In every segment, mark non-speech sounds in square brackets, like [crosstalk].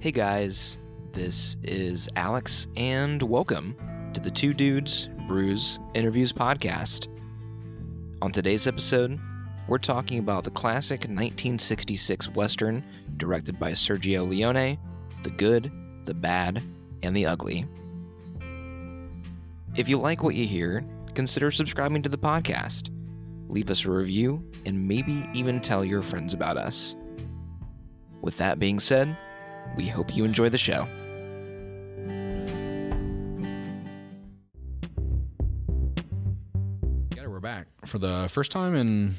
Hey guys, this is Alex, and welcome to the Two Dudes Brews Interviews podcast. On today's episode, we're talking about the classic 1966 Western directed by Sergio Leone The Good, the Bad, and the Ugly. If you like what you hear, consider subscribing to the podcast. Leave us a review and maybe even tell your friends about us. With that being said, we hope you enjoy the show. Got it. We're back for the first time in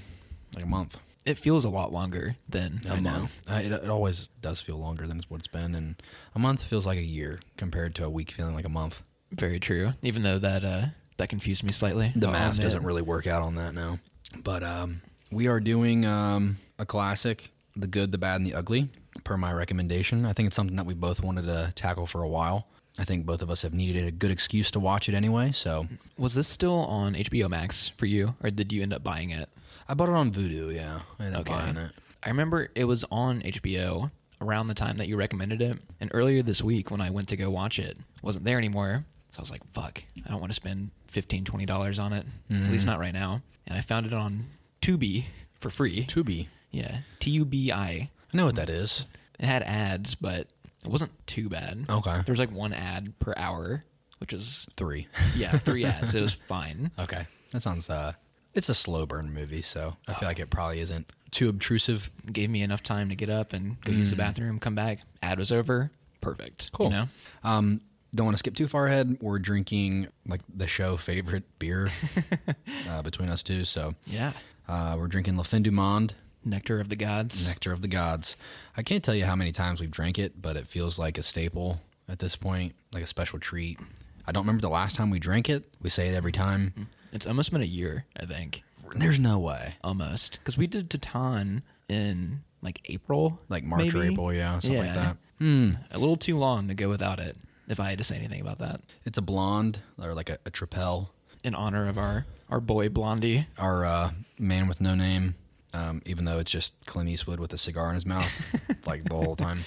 like a month. It feels a lot longer than a I month. Uh, it, it always does feel longer than what it's been, and a month feels like a year compared to a week feeling like a month. Very true. Even though that uh, that confused me slightly. The I'll math admit. doesn't really work out on that now. But um, we are doing um, a classic, The Good, the Bad, and the Ugly, per my recommendation. I think it's something that we both wanted to tackle for a while. I think both of us have needed a good excuse to watch it anyway, so Was this still on HBO Max for you, or did you end up buying it? I bought it on Vudu. Yeah, I ended up Okay. buying it. I remember it was on HBO around the time that you recommended it, and earlier this week when I went to go watch it, it wasn't there anymore. So I was like, "Fuck, I don't want to spend 15 20 dollars on it. At least mm-hmm. not right now." And I found it on Tubi for free. Tubi. Yeah, T U B I. I know what that is. It had ads, but it wasn't too bad. Okay. There was like one ad per hour, which is Three. yeah, three [laughs] ads. It was fine. Okay. That sounds uh it's a slow burn movie, so I feel like it probably isn't too obtrusive. Gave me enough time to get up and go use the bathroom, come back. Ad was over. Perfect. Cool. You know? Um don't want to skip too far ahead. We're drinking like the show favorite beer [laughs] uh, between us two. So Yeah. uh, we're drinking La Fin du Monde, Nectar of the gods. Nectar of the Gods. I can't tell you how many times we've drank it, but it feels like a staple at this point, like a special treat. I don't remember the last time we drank it. We say it every time. It's almost been a year, I think. There's no way. Almost. Because we did Titan in like April. Like March or? April, yeah, something like that. Hmm. A little too long to go without it, if I had to say anything about that. It's a blonde or like a, a tripel. In honor of our, our boy Blondie. Our uh, man with no name, um, even though it's just Clint Eastwood with a cigar in his mouth, [laughs] like the whole time.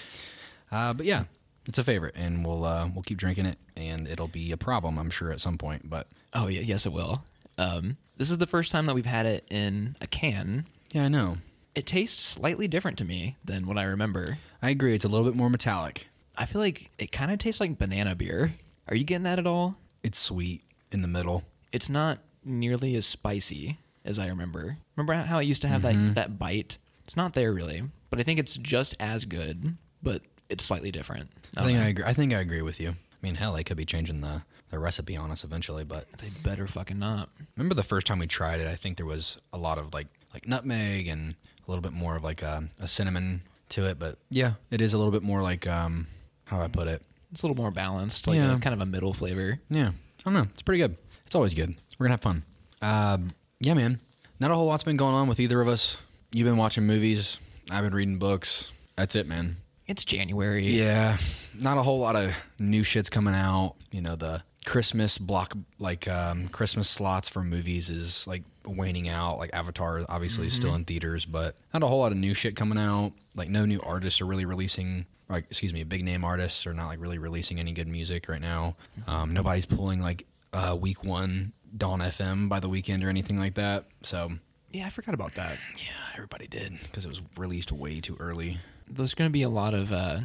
Uh, but yeah, it's a favorite, and we'll uh, we'll keep drinking it, and it'll be a problem, I'm sure, at some point. But Oh, yeah, yes, it will. Um, this is the first time that we've had it in a can. yeah, I know. It tastes slightly different to me than what I remember. I agree. It's a little bit more metallic. I feel like it kind of tastes like banana beer. Are you getting that at all? It's sweet in the middle. It's not nearly as spicy as I remember. Remember how it used to have that that bite? It's not there really, but I think it's just as good, but it's slightly different. I don't think know. I agree. I think I agree with you. I mean, hell, they could be changing the the recipe on us eventually, but they better fucking not. Remember the first time we tried it? I think there was a lot of like like nutmeg and a little bit more of like a, a cinnamon to it. But yeah, it is a little bit more like um, how do I put it? It's a little more balanced, like Yeah. a, kind of a middle flavor. Yeah, I don't know. It's pretty good. It's always good. We're gonna have fun. Um, yeah, man. Not a whole lot's been going on with either of us. You've been watching movies. I've been reading books. That's it, man. It's January. Yeah, not a whole lot of new shits coming out. You know, the Christmas block, like um, Christmas slots for movies is like waning out. Like Avatar, obviously, is still in theaters, but not a whole lot of new shit coming out. Like, no new artists are really releasing. Like, excuse me, big name artists are not like really releasing any good music right now. Um, nobody's pulling like uh, week one Dawn FM by the Weeknd or anything like that. So Yeah, I forgot about that. yeah, everybody did because it was released way too early. There's going to be a lot of uh,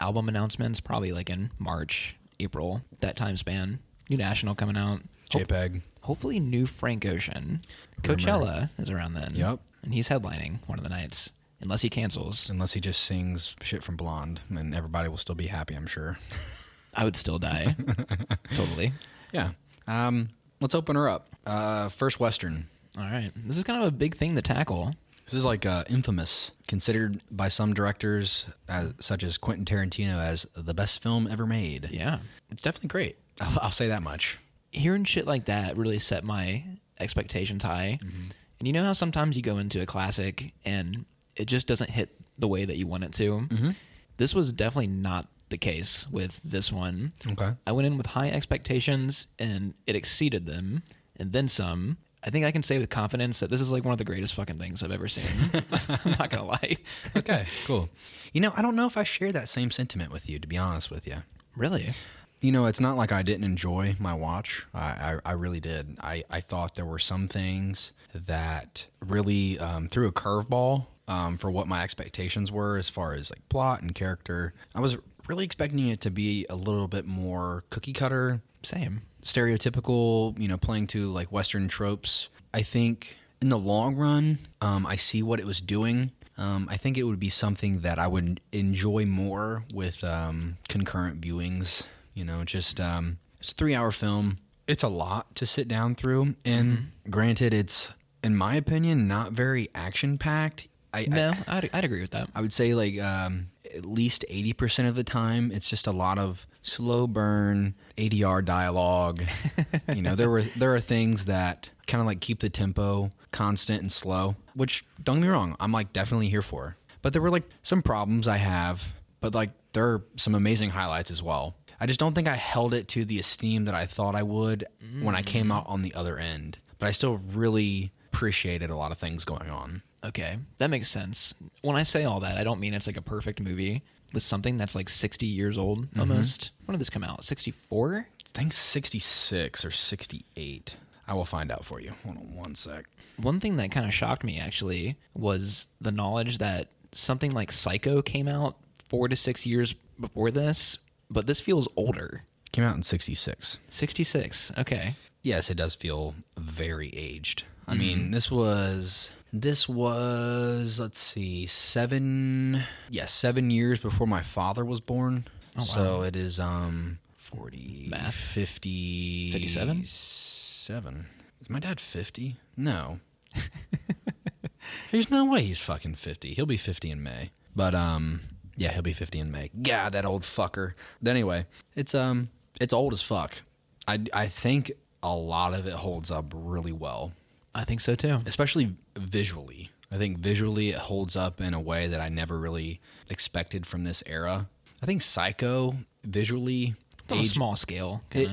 album announcements, probably like in March, April, that time span. New National coming out. JPEG. hopefully, new Frank Ocean. Coachella is around then. Yep. And he's headlining one of the nights, unless he cancels. unless he just sings shit from Blonde, and everybody will still be happy. I'm sure. [laughs] I would still die. [laughs] totally. Yeah. Um, let's open her up. Uh, first Western. All right. This is kind of a big thing to tackle. This is like uh, infamous, considered by some directors, as, such as Quentin Tarantino, as the best film ever made. Yeah. It's definitely great. I'll, I'll say that much. Hearing shit like that really set my expectations high. And you know how sometimes you go into a classic and it just doesn't hit the way that you want it to? This was definitely not the case with this one. Okay. I went in with high expectations and it exceeded them and then some. I think I can say with confidence that this is like one of the greatest fucking things I've ever seen. [laughs] [laughs] I'm not gonna lie. Okay, cool. You know, I don't know if I share that same sentiment with you, to be honest with you. Really? You know, it's not like I didn't enjoy my watch. I, I, I really did. I, I thought there were some things that really um, threw a curveball um, for what my expectations were as far as like plot and character. I was really expecting it to be a little bit more cookie cutter, Same. stereotypical, you know, playing to like Western tropes. I think in the long run, um, I see what it was doing. Um, I think it would be something that I would enjoy more with um, concurrent viewings. You know, just um, it's a three-hour film. It's a lot to sit down through, and granted, it's in my opinion not very action-packed. I, I, No, I'd, I'd agree with that. I would say like um, at least eighty percent of the time, it's just a lot of slow burn ADR dialogue. you know, there were there are things that kind of like keep the tempo constant and slow, which don't get me wrong, I'm like definitely here for. But there were like some problems I have, but like there are some amazing highlights as well. I just don't think I held it to the esteem that I thought I would when I came mm. out on the other end. But I still really appreciated a lot of things going on. Okay, that makes sense. When I say all that, I don't mean it's like a perfect movie with something that's like 60 years old mm-hmm. almost. When did this come out? 64? I think 66 or 68. I will find out for you. Hold on one sec. One thing that kind of shocked me actually was the knowledge that something like Psycho came out four to six years before this, but this feels older. Came out in 66. 66. Okay. Yes, it does feel very aged. I mm-hmm. mean, this was this was let's see, 7 yeah, 7 years before my father was born. oh, So it is um 40 Math. 50 57? 7. Is my dad 50? No. [laughs] There's no way he's fucking 50. He'll be 50 in May. But um yeah, he'll be 50 in May. God, that old fucker. But anyway, it's um it's old as fuck. I I think a lot of it holds up really well, I think so too. especially visually. I think visually it holds up in a way that I never really expected from this era. I think Psycho visually It's on a small scale. it-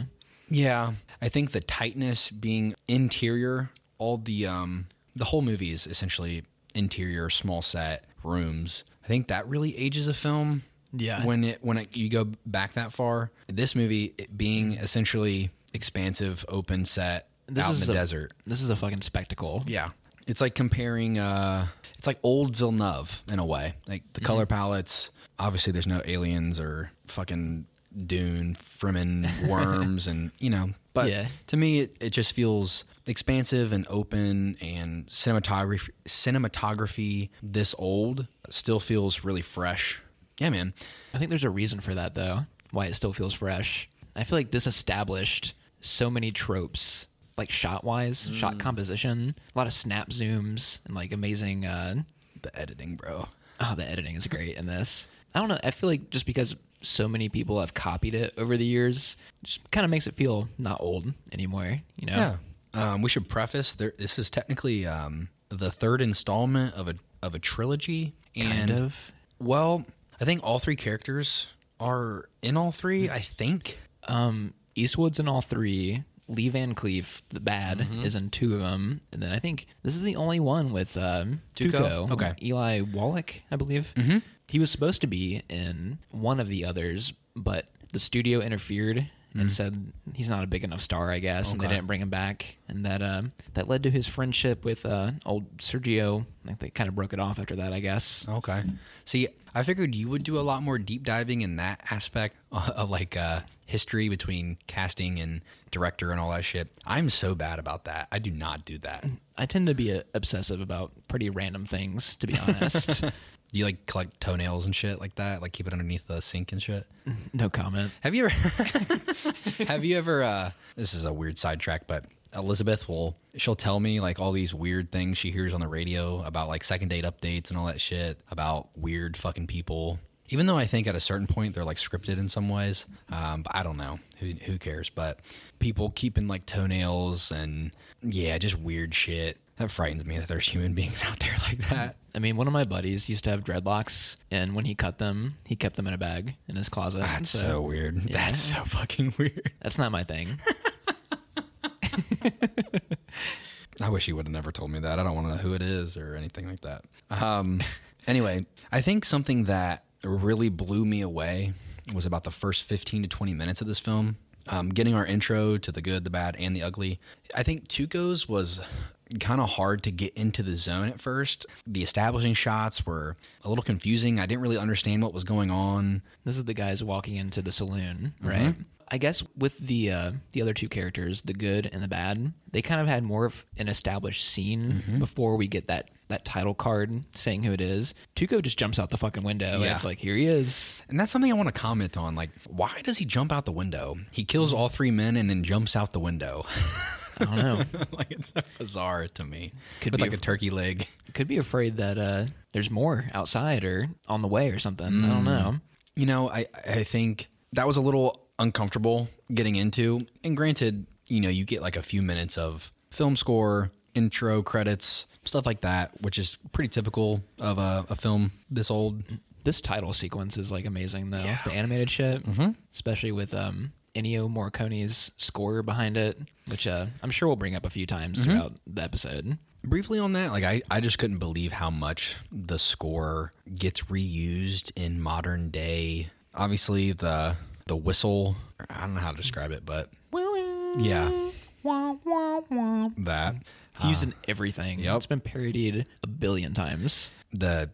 yeah, I think the tightness being interior, all the um the whole movie is essentially interior, small set rooms. I think that really ages a film. Yeah. When it when it, you go back that far, this movie it being essentially expansive, open set This out in the a- desert. This is a fucking spectacle. Yeah. It's like comparing uh it's like old Villeneuve in a way. Like the color Mm-hmm. palettes, obviously there's no aliens or fucking dune, Fremen [laughs] worms and you know, but Yeah. to me it, it just feels expansive and open and cinematography cinematography this old still feels really fresh. Yeah, man. I think there's a reason for that though. Why it still feels fresh. I feel like this established so many tropes, like shot wise, shot composition, a lot of snap zooms, and like amazing. Uh, The editing, bro. oh, the editing is great in this. I don't know. I feel like just because so many people have copied it over the years, just kind of makes it feel not old anymore. You know? Yeah. Um, we should preface there. This is technically um, the third installment of a of a trilogy. Kind of. Well, I think all three characters are in all three. I think. Um, Eastwood's in all three. Lee Van Cleef, the bad, Mm-hmm. is in two of them, and then I think this is the only one with um, Tuco? Tuco. Okay. Eli Wallach, I believe. Mm-hmm. He was supposed to be in one of the others, but the studio interfered and said he's not a big enough star, I guess, and they Mm. Didn't bring him back, and that um, that led to his friendship with uh, old Sergio. I think they kind of broke it off after that, I guess. Okay. See, I figured you would do a lot more deep diving in that aspect [laughs] of like uh, history between casting and director and all that shit. I'm so bad about that. I do not do that. I tend to be uh, obsessive about pretty random things, to be honest. Do [laughs] you like collect toenails and shit like that? Like keep it underneath the sink and shit? [laughs] no comment. Have you ever [laughs] Have you ever uh this is a weird sidetrack, but Elizabeth will she'll tell me like all these weird things she hears on the radio about like second date updates and all that shit about weird fucking people. Even though I think at a certain point they're like scripted in some ways, um, but I don't know who who cares. But people keeping like toenails and yeah, just weird shit. That frightens me that there's human [laughs] beings out there like that. I mean, one of my buddies used to have dreadlocks, and when he cut them, he kept them in a bag in his closet. That's so, weird. That's so fucking [laughs] weird. That's not my thing. [laughs] I wish he would have never told me that. I don't want to know who it is or anything like that. Um, anyway, I think something that really blew me away was about the first 15 to 20 minutes of this film. Um, getting our intro to the good, the bad, and the ugly. I think Tuco's was kind of hard to get into the zone at first. The establishing shots were a little confusing. I didn't really understand what was going on. This is the guys walking into the saloon, right? I guess with the uh, the other two characters, the good and the bad, they kind of had more of an established scene before we get that that title card saying who it is. Tuco just jumps out the fucking window. And Yeah. it's like here he is. And that's something I want to comment on. Like, why does he jump out the window? He kills all three men and then jumps out the window. I don't know. [laughs] like, it's so bizarre to me. Could With be like a- a turkey leg. Could be afraid that uh, there's more outside or on the way or something. I don't know. You know, I I think that was a little uncomfortable getting into. And granted, you know, you get like a few minutes of film score, intro credits, stuff like that, which is pretty typical of a, a film this old. This title sequence is like amazing though. Yeah. The animated shit, especially with um, Ennio Morricone's score behind it, which uh, I'm sure we'll bring up a few times throughout the episode. Briefly on that, like I, I just couldn't believe how much the score gets reused in modern day. Obviously, the the whistle. I don't know how to describe it, but yeah, that it's used in ah. everything. Yep. It's been parodied a billion times. The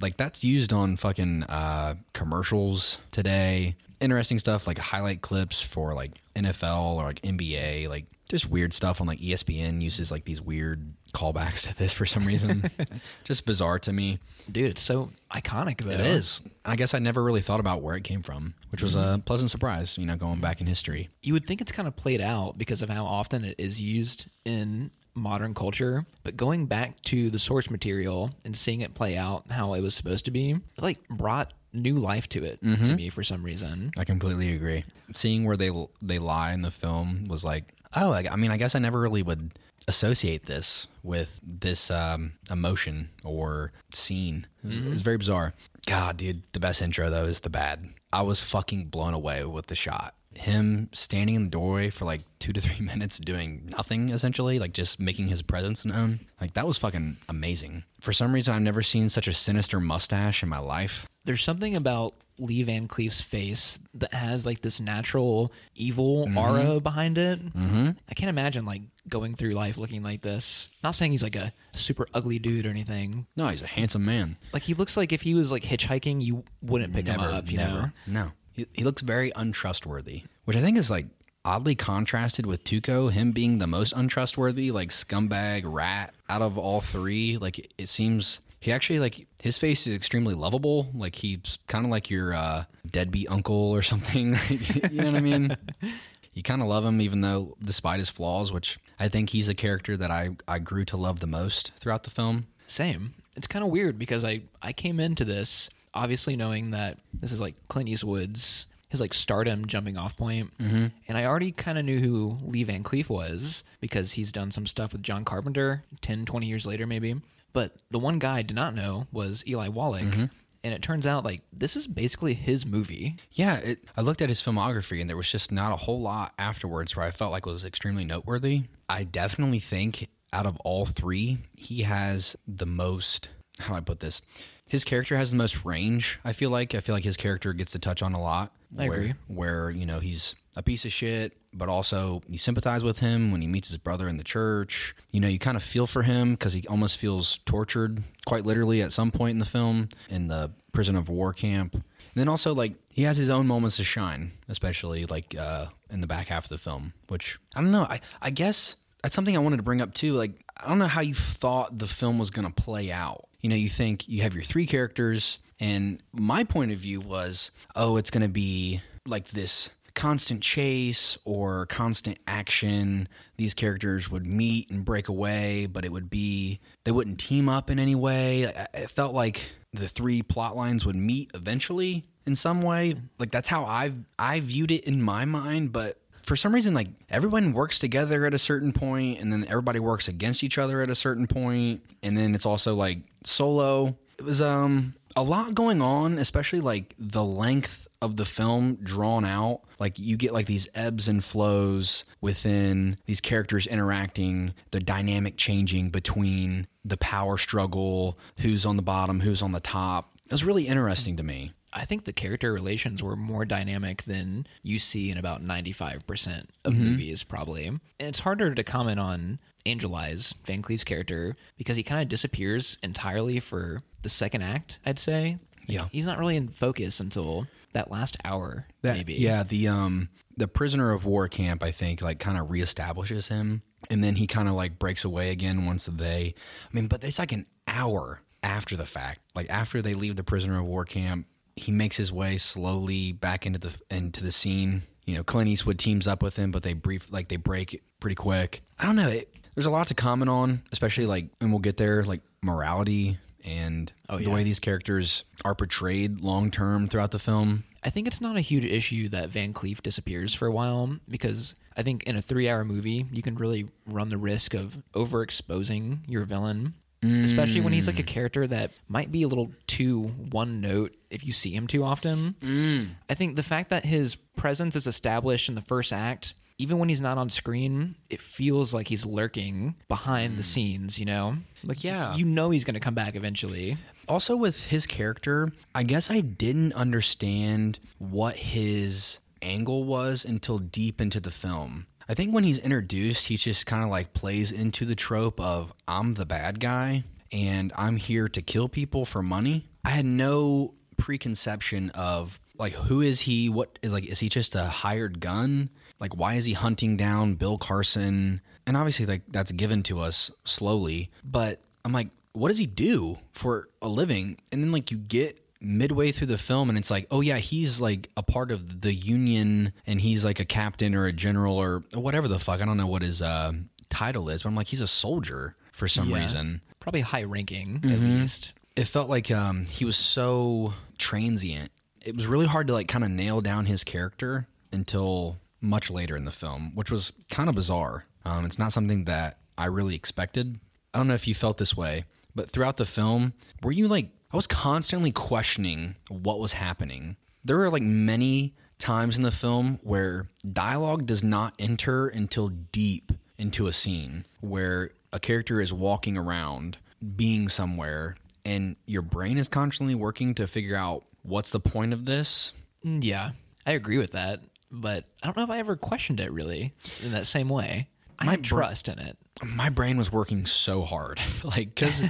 like that's used on fucking uh, commercials today. Interesting stuff like highlight clips for like NFL or like NBA, like just weird stuff on like ESPN uses like these weird callbacks to this for some reason. [laughs] just bizarre to me. Dude, it's so iconic though. It is. I guess I never really thought about where it came from, which was a mm-hmm. pleasant surprise, you know, going back in history. You would think it's kind of played out because of how often it is used in modern culture, but going back to the source material and seeing it play out how it was supposed to be, like brought new life to it to mm-hmm. me for some reason. I completely agree. Seeing where they they lie in the film was like, oh, I, I mean, I guess I never really would associate this with this um, emotion or scene. It was, it was very bizarre. God, dude, the best intro though is the bad. I was fucking blown away with the shot. Him standing in the doorway for like two to three [laughs] minutes doing nothing essentially, like just making his presence known. Like that was fucking amazing. For some reason, I've never seen such a sinister mustache in my life. There's something about Lee Van Cleef's face that has like this natural evil aura behind it. Mm-hmm. I can't imagine like going through life looking like this. Not saying he's like a super ugly dude or anything. No, he's a handsome man. Like he looks like if he was like hitchhiking, you wouldn't pick him up. You know? No. He, he looks very untrustworthy, which I think is like oddly contrasted with Tuco, him being the most untrustworthy, like scumbag rat out of all three. Like it, it seems he actually like his face is extremely lovable. Like he's kind of like your uh, deadbeat uncle or something. [laughs] you know what I mean? [laughs] You kind of love him, even though despite his flaws, which I think he's a character that I, I grew to love the most throughout the film. Same. It's kind of weird because I I came into this obviously knowing that this is like Clint Eastwood's his like stardom jumping off point, mm-hmm. and I already kind of knew who Lee Van Cleef was because he's done some stuff with John Carpenter 10, 20 years later maybe. But the one guy I did not know was Eli Wallach, mm-hmm. and it turns out like this is basically his movie. Yeah, it, I looked at his filmography and there was just not a whole lot afterwards where I felt like was extremely noteworthy. I definitely think out of all three, he has the most. How do I put this? His character has the most range. I feel like I feel like his character gets to touch on a lot. I where, agree. Where you know he's a piece of shit, but also you sympathize with him when he meets his brother in the church. You know, you kind of feel for him because he almost feels tortured, quite literally, at some point in the film in the prison of war camp. And then also like he has his own moments to shine, especially like uh, in the back half of the film. Which I don't know. I I guess that's something I wanted to bring up too. Like I don't know how you thought the film was going to play out. You know, you think you have your three characters, and my point of view was, oh, it's going to be like this constant chase or constant action. These characters would meet and break away, but it would be they wouldn't team up in any way. It felt like the three plot lines would meet eventually in some way. Like that's how I I viewed it in my mind, but for some reason like everyone works together at a certain point and then everybody works against each other at a certain point and then it's also like solo it was um a lot going on, especially like the length of the film drawn out. Like you get like these ebbs and flows within these characters interacting, the dynamic changing between the power struggle, who's on the bottom, who's on the top. It was really interesting to me. I think the character relations were more dynamic than you see in about 95% of mm-hmm. movies, probably. And it's harder to comment on Angel Eyes, Van Cleef's character, because he kind of disappears entirely for the second act, I'd say. Yeah. He's not really in focus until that last hour, That, maybe. Yeah, the um the prisoner of war camp, I think, like kind of reestablishes him, and then he kind of like breaks away again once they. I mean, but it's like an hour after the fact. Like after they leave the prisoner of war camp, he makes his way slowly back into the into the scene. You know, Clint Eastwood teams up with him, but they brief like they break pretty quick. I don't know. It, there's a lot to comment on, especially like, and we'll get there, like morality and oh, the yeah. way these characters are portrayed long term throughout the film. I think it's not a huge issue that Van Cleef disappears for a while because I think in a three hour movie, you can really run the risk of overexposing your villain, especially when he's like a mm. character that might be a little too one note if you see him too often. Mm. I think the fact that his presence is established in the first act. Even when he's not on screen, it feels like he's lurking behind the hmm. scenes, you know? Like, Yeah. You know he's going to come back eventually. Also, with his character, I guess I didn't understand what his angle was until deep into the film. I think when he's introduced, he just kind of like plays into the trope of I'm the bad guy and I'm here to kill people for money. I had no preconception of like who is he? What is like is he just a hired gun? Like why is he hunting down Bill Carson? And obviously like that's given to us slowly, but I'm like what does he do for a living? And then like you get midway through the film and it's like, oh yeah, he's like a part of the union and he's like a captain or a general or whatever the fuck. I don't know what his uh, title is, but I'm like, he's a soldier for some Yeah. reason. Probably high ranking, at least. It felt like um, he was so transient. It was really hard to like kind of nail down his character until much later in the film, which was kind of bizarre. Um, it's not something that I really expected. I don't know if you felt this way, but throughout the film, were you like, I was constantly questioning what was happening. There were like many times in the film where dialogue does not enter until deep into a scene where a character is walking around being somewhere and your brain is constantly working to figure out what's the point of this Mm, Yeah, I agree with that, but I don't know if I ever questioned it really in that same way. I My had br- trust in it. my brain was working so hard [laughs] like because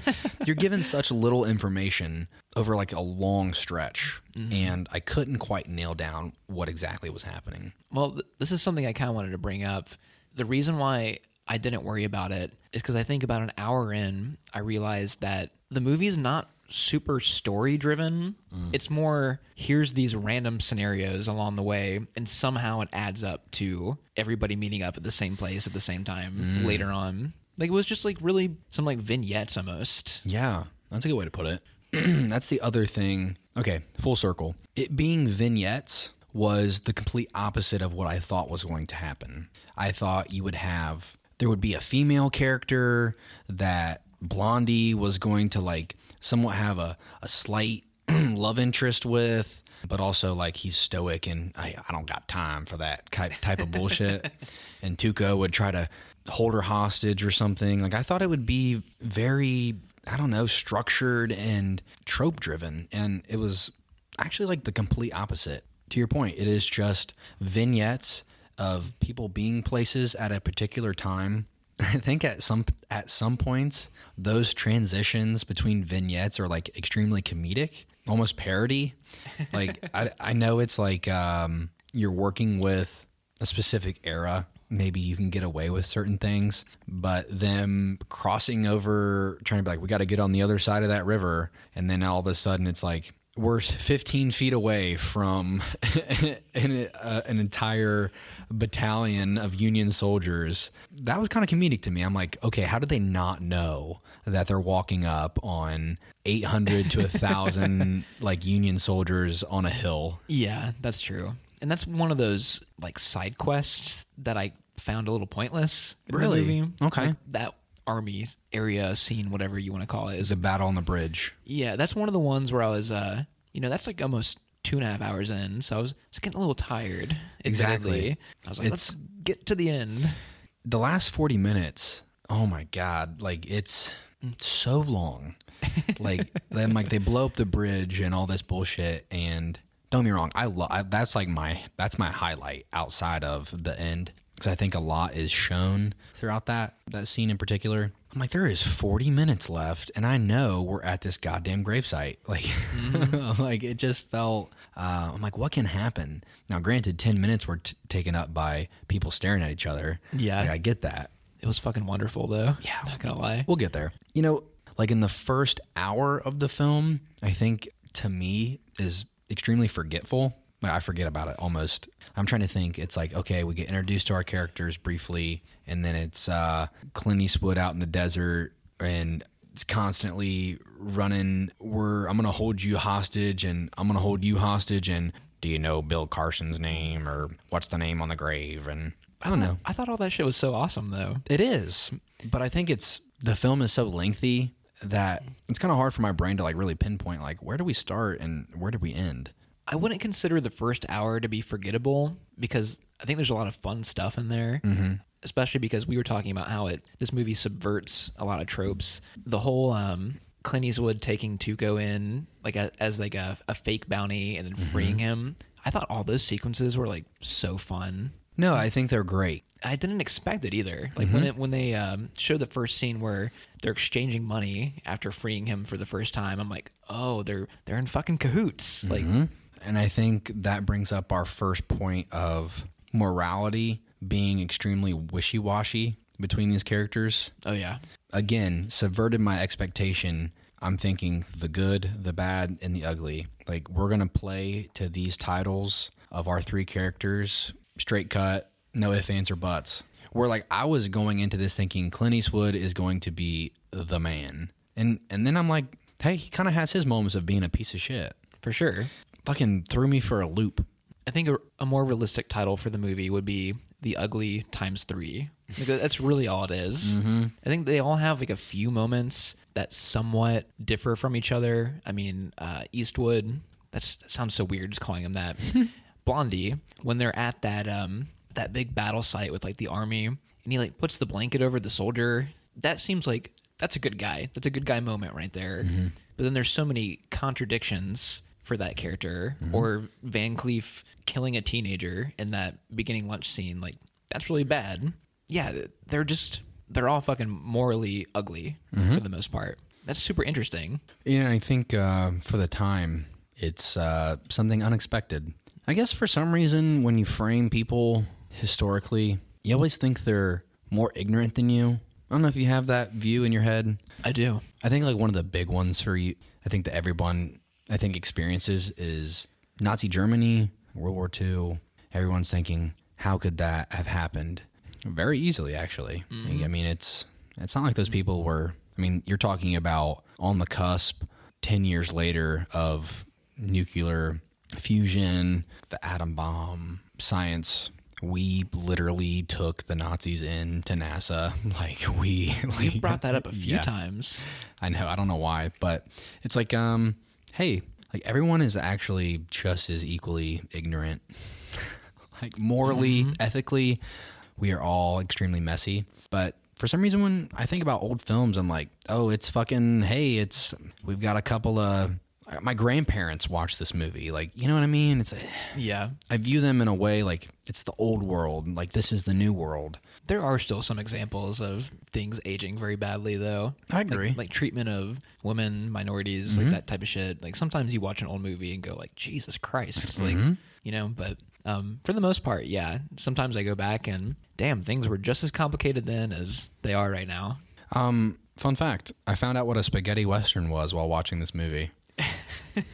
you're given such little information over like a long stretch mm-hmm. and i couldn't quite nail down what exactly was happening Well, th- this is something I kind of wanted to bring up. The reason why I didn't worry about it is because I think about an hour in, I realized that the movie is not super story driven. Mm. It's more here's these random scenarios along the way, and somehow it adds up to everybody meeting up at the same place at the same time mm. later on. Like it was just like really some like vignettes almost. yeah that's a good way to put it [clears throat] that's the other thing okay full circle it being vignettes was the complete opposite of what i thought was going to happen i thought you would have there would be a female character that blondie was going to like somewhat have a, a slight [clears throat] love interest with but also like he's stoic and I, I don't got time for that type of bullshit. [laughs] And tuco would try to hold her hostage or something. Like i thought it would be very i don't know structured and trope driven and it was actually like the complete opposite. To your point it is just vignettes of people being places at a particular time [laughs] I think at some at some points those transitions between vignettes are like extremely comedic, almost parody. Like [laughs] I I know it's like um, you're working with a specific era. Maybe you can get away with certain things, but them crossing over, trying to be like, we got to get on the other side of that river, and then all of a sudden it's like we're 15 feet away from [laughs] an, uh, an entire battalion of Union soldiers. That was kind of comedic to me. I'm like, okay, how did they not know that they're walking up on 800 to 1,000 [laughs] like Union soldiers on a hill? Yeah, that's true. And that's one of those like side quests that I found a little pointless. Really? Okay. Like, that army area scene, whatever you want to call it. Is a battle on the bridge. yeah, that's one of the ones where I was, uh, you know, that's like almost two and a half hours in, so I was, was getting a little tired. Exactly. I was like, It's- let's get to the end. The last 40 minutes, oh my God, like it's so long. [laughs] like, then like they blow up the bridge and all this bullshit. And don't get me wrong, I love that's like my, that's my highlight outside of the end. Because I think a lot is shown throughout that, that scene in particular. I'm like, there is 40 minutes left, and I know we're at this goddamn gravesite. [laughs] Like, [laughs] like it just felt. Uh, I'm like, what can happen? Now, granted, 10 minutes were t- taken up by people staring at each other. Yeah. Like, I get that. It was fucking wonderful, though. Yeah. not gonna lie. We'll get there. You know, like in the first hour of the film, I think to me is extremely forgetful. Like I forget about it almost. I'm trying to think. It's like okay, we get introduced to our characters briefly, and then it's uh, Clint Eastwood out in the desert, and it's constantly running. We're I'm gonna hold you hostage, and I'm gonna hold you hostage, and do you know Bill Carson's name or what's the name on the grave? And I don't know. I thought all that shit was so awesome, though. It is, but I think it's the film is so lengthy that it's kind of hard for my brain to like really pinpoint like where do we start and where do we end. I wouldn't consider the first hour to be forgettable because I think there's a lot of fun stuff in there. Mm-hmm. Especially because we were talking about how it this movie subverts a lot of tropes. The whole um, Clint Eastwood taking Tuco in like a, as like a, a fake bounty and then freeing him. I thought all those sequences were like so fun. No, I think they're great. I didn't expect it either. Like when it when they um, showed the first scene where they're exchanging money after freeing him for the first time, I'm like, oh, they're they're in fucking cahoots. Like, And I think that brings up our first point of morality being extremely wishy washy between these characters. oh yeah, Again, subverted my expectation. I'm thinking the good, the bad, and the ugly. Like, we're going to play to these titles of our three characters, straight cut, no ifs, ands, or buts. Where, like, I was going into this thinking Clint Eastwood is going to be the man. And, and then I'm like, hey, he kind of has his moments of being a piece of shit. for sure. Fucking threw me for a loop. I think a, a more realistic title for the movie would be The Ugly Times Three. Like, that's really all it is. Mm-hmm. I think they all have like a few moments that somewhat differ from each other. I mean, uh, Eastwood. That's, that sounds so weird just calling him that. [laughs] Blondie, when they're at that um, that big battle site with like the army, and he like puts the blanket over the soldier. That seems like that's a good guy. That's a good guy moment right there. But then there's so many contradictions for that character, or Van Cleef killing a teenager in that beginning lunch scene. Like that's really bad. Yeah, they're just they're all fucking morally ugly for the most part. That's super interesting. You know, I think uh, for the time, it's uh, something unexpected. I guess for some reason, when you frame people historically, you always think they're more ignorant than you. I don't know if you have that view in your head. I do. I think like one of the big ones for you, I think that everyone I think experiences is Nazi Germany, World War II. Everyone's thinking, how could that have happened? Very easily, actually. I mean, it's it's not like those people were. I mean, you're talking about on the cusp, ten years later of nuclear fusion, the atom bomb, science. We literally took the Nazis into NASA. [laughs] Like we, You've brought that up a few [laughs] Yeah. times. I know. I don't know why, but it's like, um, hey, like everyone is actually just as equally ignorant. [laughs] like morally, mm-hmm. ethically, we are all extremely messy. But for some reason, when I think about old films, I'm like, oh, it's fucking. Hey, it's we've got a couple of. My grandparents watched this movie. Like, you know what I mean? It's. Yeah. I view them in a way like it's the old world. Like this is the new world. There are still some examples of things aging very badly, though. I agree. Like, treatment of women, minorities, like that type of shit. Like sometimes you watch an old movie and go like, Jesus Christ, like you know. But um, for the most part, yeah. Sometimes I go back and damn, things were just as complicated then as they are right now. Um, fun fact: I found out what a spaghetti western was while watching this movie. [laughs] I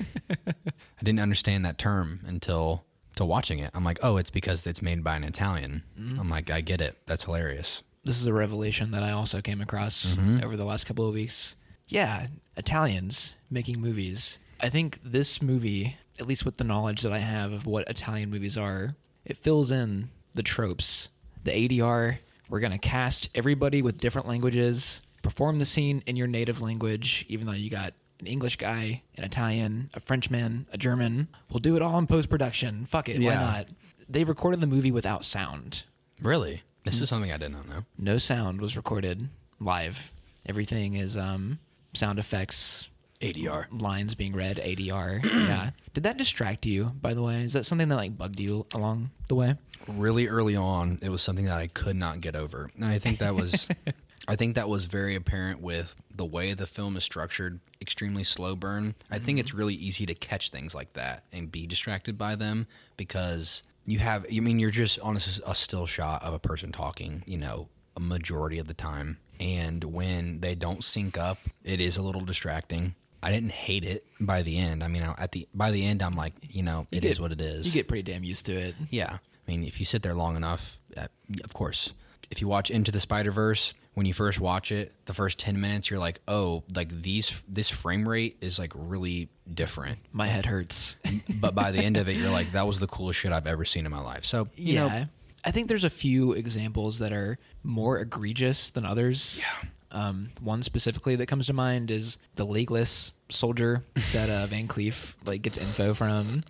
didn't understand that term until to watching it. I'm like, oh, it's because it's made by an Italian. Mm-hmm. I'm like, I get it. That's hilarious. This is a revelation that I also came across mm-hmm. over the last couple of weeks. Yeah, Italians making movies. I think this movie, at least with the knowledge that I have of what Italian movies are, it fills in the tropes. The ADR, we're going to cast everybody with different languages. perform the scene in your native language, even though you got an English guy, an Italian, a Frenchman, a German. We'll do it all in post production. Fuck it, why not? They recorded the movie without sound. Really? This is something I did not know. No sound was recorded live. Everything is um, sound effects, ADR. lines being read, ADR. [clears throat] yeah. Did that distract you, by the way? Is that something that like bugged you along the way? really early on it was something that i could not get over and i think that was [laughs] i think that was very apparent with the way the film is structured extremely slow burn i think it's really easy to catch things like that and be distracted by them because you have i mean you're just on a still shot of a person talking you know a majority of the time and when they don't sync up it is a little distracting I didn't hate it by the end. I mean, at the by the end, I'm like, you know, it You is what it is. You get pretty damn used to it. Yeah. I mean, if you sit there long enough, uh, of course. If you watch Into the Spider Verse, when you first watch it, the first ten minutes, you're like, oh, like these, this frame rate is like really different. My head hurts. [laughs] but by the end of it, you're like, that was the coolest shit I've ever seen in my life. So you yeah. know, I think there's a few examples that are more egregious than others. Yeah. Um, one specifically that comes to mind is the legless soldier that uh, Van Cleef like gets info from.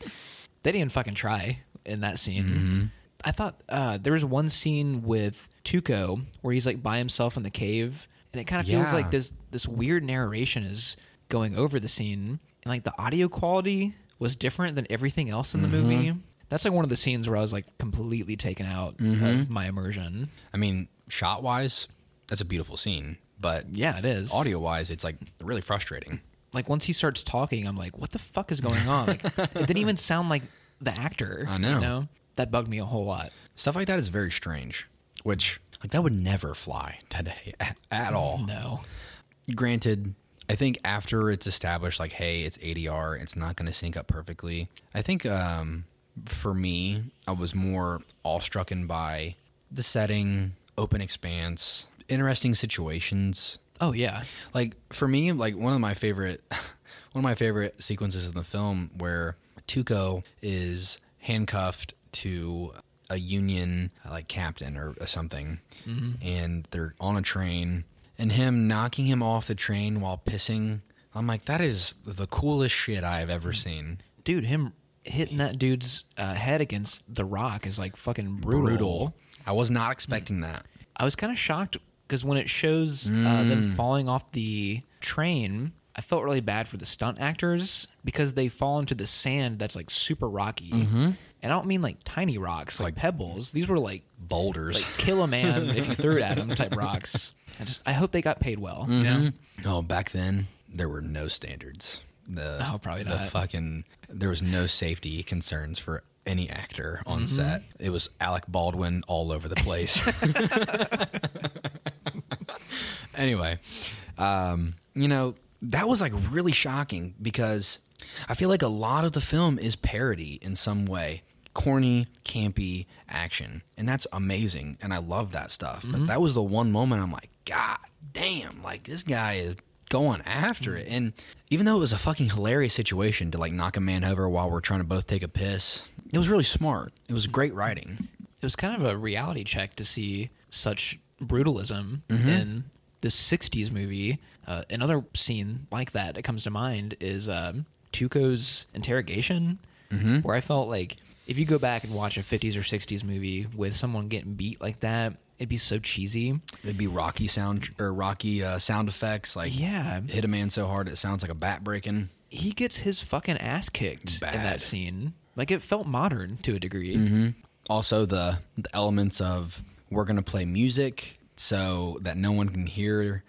They didn't even fucking try in that scene. Mm-hmm. I thought uh, there was one scene with Tuco where he's like by himself in the cave, and it kind of feels like this this weird narration is going over the scene, and like the audio quality was different than everything else in the Mm-hmm. movie. That's like one of the scenes where I was like completely taken out Mm-hmm. of my immersion. I mean, shot wise, that's a beautiful scene. But Yeah, it is. audio wise, it's like really frustrating. Like once he starts talking, I'm like, what the fuck is going on? Like it didn't even sound like the actor. [laughs] I know. You know? That bugged me a whole lot. Stuff like that is very strange. Which like that would never fly today [laughs] at, at all. No. granted i think after it's established like hey it's adr it's not going to sync up perfectly i think um, for me i was more awestruck by the setting open expanse interesting situations Oh yeah. like for me like one of my favorite [laughs] one of my favorite sequences in the film where tuco is handcuffed to a union uh, like captain or, or something and they're on a train and him knocking him off the train while pissing i'm like that is the coolest shit i've ever seen Dude, him hitting that dude's uh, head against the rock is like fucking brutal. i was not expecting that I was kind of shocked because when it shows uh, Mm. them falling off the train, I felt really bad for the stunt actors because they fall into the sand that's like super rocky. And I don't mean like tiny rocks, like, Like- pebbles. These were like boulders like kill a man if you threw it at him type rocks. I just I hope they got paid well. You know? Oh, back then there were no standards. The Oh, probably the fucking there was no safety concerns for any actor on Mm-hmm. set. It was Alec Baldwin all over the place. [laughs] anyway, um, you know that was like really shocking because I feel like a lot of the film is parody in some way. Corny, campy action. And that's amazing. And I love that stuff. But that was the one moment I'm like, God damn, like this guy is going after it. And even though it was a fucking hilarious situation to like knock a man over while we're trying to both take a piss, it was really smart. It was great writing. It was kind of a reality check to see such brutalism Mm-hmm. in this 60s movie. Uh, another scene like that that comes to mind is um, Tuco's interrogation, Mm-hmm. where I felt like if you go back and watch a 50s or 60s movie with someone getting beat like that, it'd be so cheesy. It'd be rocky sound or rocky uh, sound effects, like Yeah. hit a man so hard it sounds like a bat breaking. He gets his fucking ass kicked in that scene. Like it felt modern to a degree. Mm-hmm. Also, the the elements of we're gonna play music so that no one can hear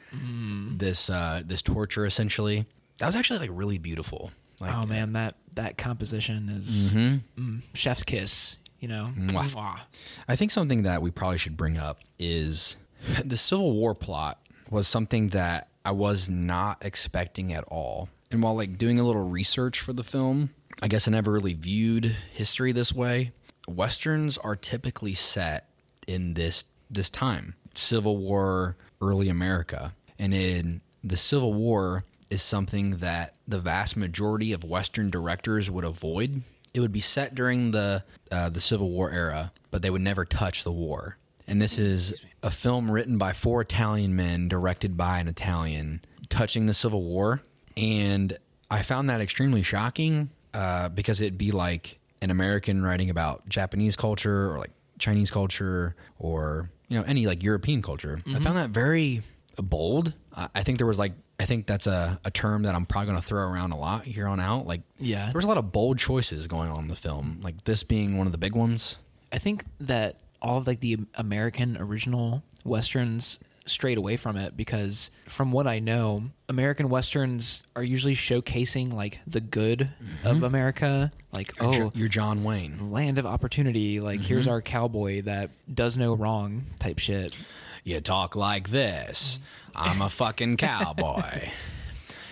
this uh, this torture. Essentially, that was actually like really beautiful. Like, oh man, that that composition is mm, chef's kiss. You know, Mwah. Mwah. I think something that we probably should bring up is [laughs] the Civil War plot was something that I was not expecting at all. And while like doing a little research for the film, I guess I never really viewed history this way. Westerns are typically set in this this time. Civil War, early America. And in the Civil War is something that the vast majority of Western directors would avoid. It would be set during the uh, the Civil War era, but they would never touch the war. And this is a film written by four Italian men, directed by an Italian, touching the Civil War, and I found that extremely shocking uh, because it'd be like an American writing about Japanese culture or like Chinese culture or you know any like European culture. I found that very bold. I I think there was like I think that's a, a term that I'm probably going to throw around a lot here on out. Like Yeah. there was a lot of bold choices going on in the film. Like this being one of the big ones. I think that all of like the American original westerns strayed away from it because from what I know, American westerns are usually showcasing like the good mm-hmm. of America, like Your, oh, your John Wayne. land of opportunity, like mm-hmm. here's our cowboy that does no wrong type shit. You talk like this. Mm. I'm a fucking cowboy.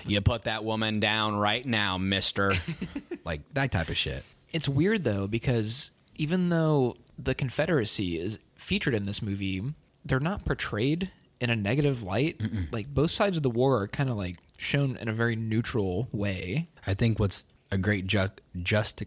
You put that woman down right now, mister. [laughs] like that type of shit. It's weird though because even though the Confederacy is featured in this movie, they're not portrayed in a negative light. Like both sides of the war are kind of like shown in a very neutral way. I think what's a great ju- just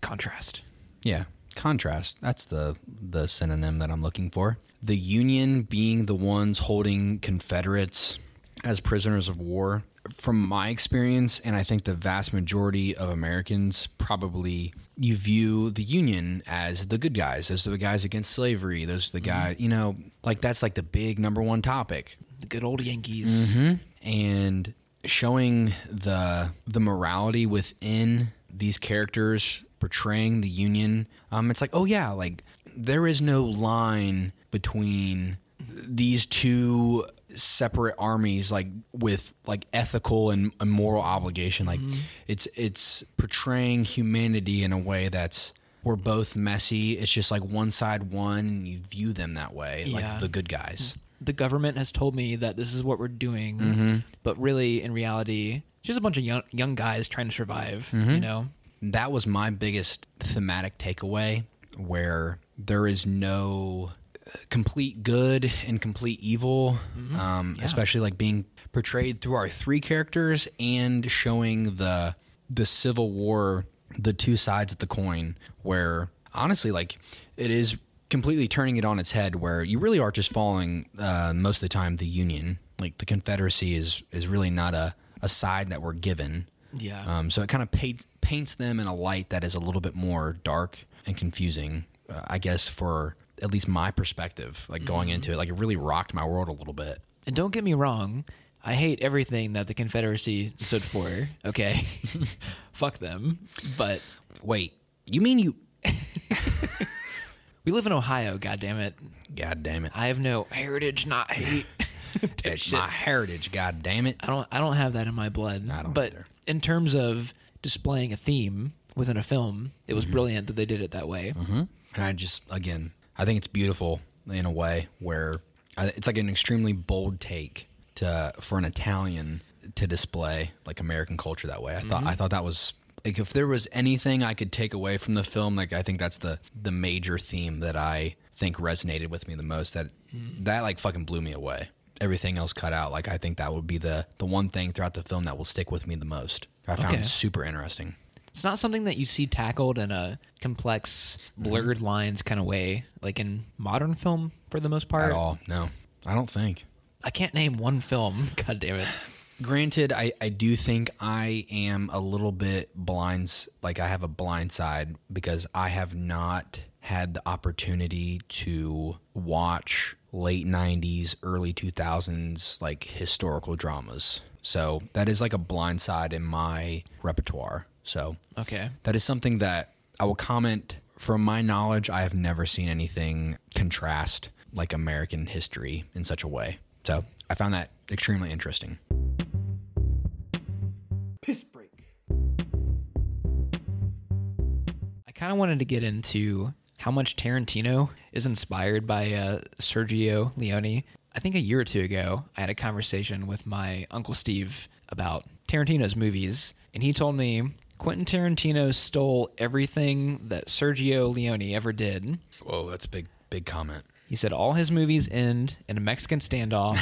Contrast. yeah contrast. That's the the synonym that I'm looking for. The Union being the ones holding Confederates as prisoners of war. From my experience, and I think the vast majority of Americans probably you view the Union as the good guys. Those are the guys against slavery. Those are the guys, you know, like that's like the big number one topic. The good old Yankees. and showing the the morality within these characters portraying the union um it's like oh yeah like there is no line between these two separate armies like with like ethical and, and moral obligation like it's it's portraying humanity in a way that's we're both messy it's just like one side won and you view them that way Yeah. like the good guys The government has told me that this is what we're doing, Mm-hmm. but really, in reality, just a bunch of young young guys trying to survive. Mm-hmm. You know, that was my biggest thematic takeaway where there is no complete good and complete evil um, especially like being portrayed through our three characters and showing the the civil war the two sides of the coin where honestly like it is completely turning it on its head where you really are just following uh, most of the time the union. Like the confederacy is is really not a, a side that we're given. Yeah. um, so it kind of paints paints them in a light that is a little bit more dark and confusing, uh, I guess, for at least my perspective. Like going into it, like it really rocked my world a little bit. And don't get me wrong, I hate everything that the Confederacy stood for. [laughs] Okay, [laughs] fuck them. But Wait, you mean you? [laughs] we live in Ohio. God damn it! God damn it! I have no heritage, not hate. It's my heritage. God damn it! I don't. I don't have that in my blood. I don't but either. in terms of displaying a theme within a film, it Mm-hmm. was brilliant that they did it that way. And I just, again, I think it's beautiful in a way where uh, it's like an extremely bold take to for an Italian to display like American culture that way. I thought I thought that was like if there was anything I could take away from the film, like I think that's the the major theme that I think resonated with me the most. That that like fucking blew me away. Everything else cut out. Like I think that would be the the one thing throughout the film that will stick with me the most. I found Okay. it super interesting. It's not something that you see tackled in a complex, Mm-hmm. blurred lines kind of way, like in modern film for the most part. At all? No, I don't think. I can't name one film. [laughs] God damn it. Granted, I, I do think I am a little bit blinds, like I have a blind side because I have not had the opportunity to watch late 90s, early 2000s, like historical dramas. So that is like a blind side in my repertoire. So Okay. that is something that I will comment from my knowledge. I have never seen anything contrast like American history in such a way. So I found that extremely interesting. Piss break. I kind of wanted to get into how much Tarantino is inspired by uh, Sergio Leone. I think a year or two ago, I had a conversation with my uncle Steve about Tarantino's movies, and he told me Quentin Tarantino stole everything that Sergio Leone ever did. Whoa, that's a big, big comment. He said all his movies end in a Mexican standoff,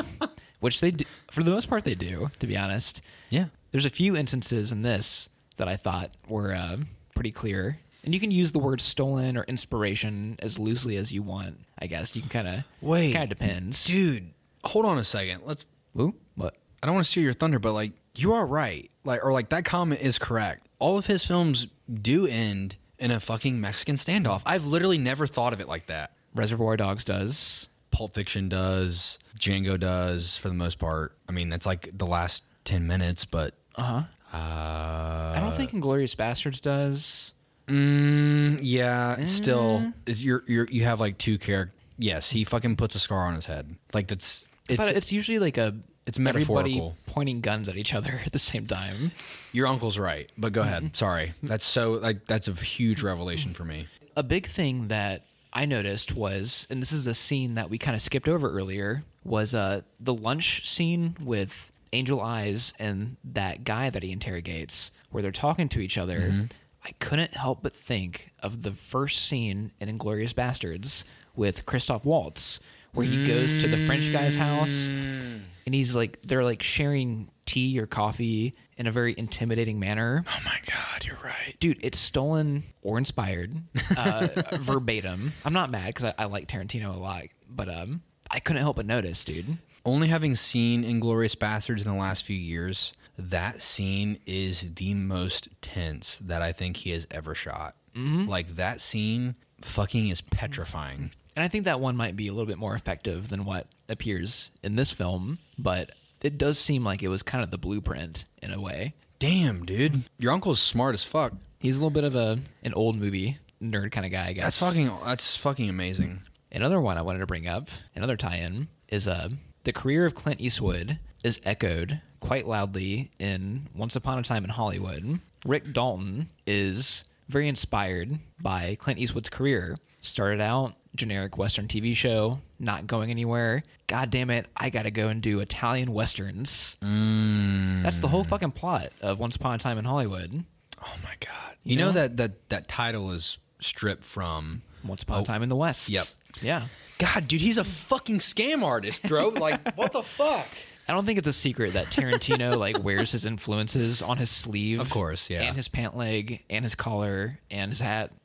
[laughs] which they do, for the most part they do, to be honest. Yeah. There's a few instances in this that I thought were uh, pretty clear. And you can use the word stolen or inspiration as loosely as you want. I guess you can kind of Wait, Kind of depends, dude. Hold on a second. Let's. Ooh, what? I don't want to steal your thunder, but like you are right. Like or like that comment is correct. All of his films do end in a fucking Mexican standoff. I've literally never thought of it like that. Reservoir Dogs does. Pulp Fiction does, Django does for the most part. I mean, that's like the last 10 minutes, but Uh-huh. uh I don't think Inglourious Basterds does. mm, yeah, it's still it's, you're you're you have like two characters. Yes, he fucking puts a scar on his head. Like that's it's it's usually like a it's everybody metaphorical. pointing guns at each other [laughs] at the same time. Your uncle's right, but go ahead. Sorry. That's so like that's a huge revelation for me. a big thing that I noticed was, and this is a scene that we kind of skipped over earlier, was uh, the lunch scene with Angel Eyes and that guy that he interrogates, where they're talking to each other. I couldn't help but think of the first scene in Inglourious Basterds with Christoph Waltz, where he goes to the French guy's house and he's like, they're like sharing tea or coffee in a very intimidating manner Oh my god, you're right. dude it's stolen or inspired uh, [laughs] verbatim i'm not mad because I, I like tarantino a lot but um i couldn't help but notice dude Only having seen Inglourious Basterds in the last few years, that scene is the most tense that I think he has ever shot. Like that scene fucking is petrifying. And i think that one might be a little bit more effective than what appears in this film but it does seem like it was kind of the blueprint in a way Damn, dude. Your uncle's smart as fuck. he's a little bit of a an old movie nerd kind of guy i guess That's fucking that's fucking amazing. Another one I wanted to bring up, another tie-in, is uh, the career of Clint Eastwood is echoed quite loudly in Once Upon a Time in Hollywood. Rick Dalton is very inspired by Clint Eastwood's career. Started out generic Western TV show, not going anywhere. God damn it, I gotta go and do Italian westerns. Mm. That's the whole fucking plot of Once Upon a Time in Hollywood. Oh my god. You, know, know? that that that title is stripped from Once Upon a oh, Time in the West. Yep. Yeah. God, dude, he's a fucking scam artist, bro. [laughs] like, what the fuck? I don't think it's a secret that Tarantino like wears his influences on his sleeve, Of course, yeah. and his pant leg, and his collar, and his hat. [laughs]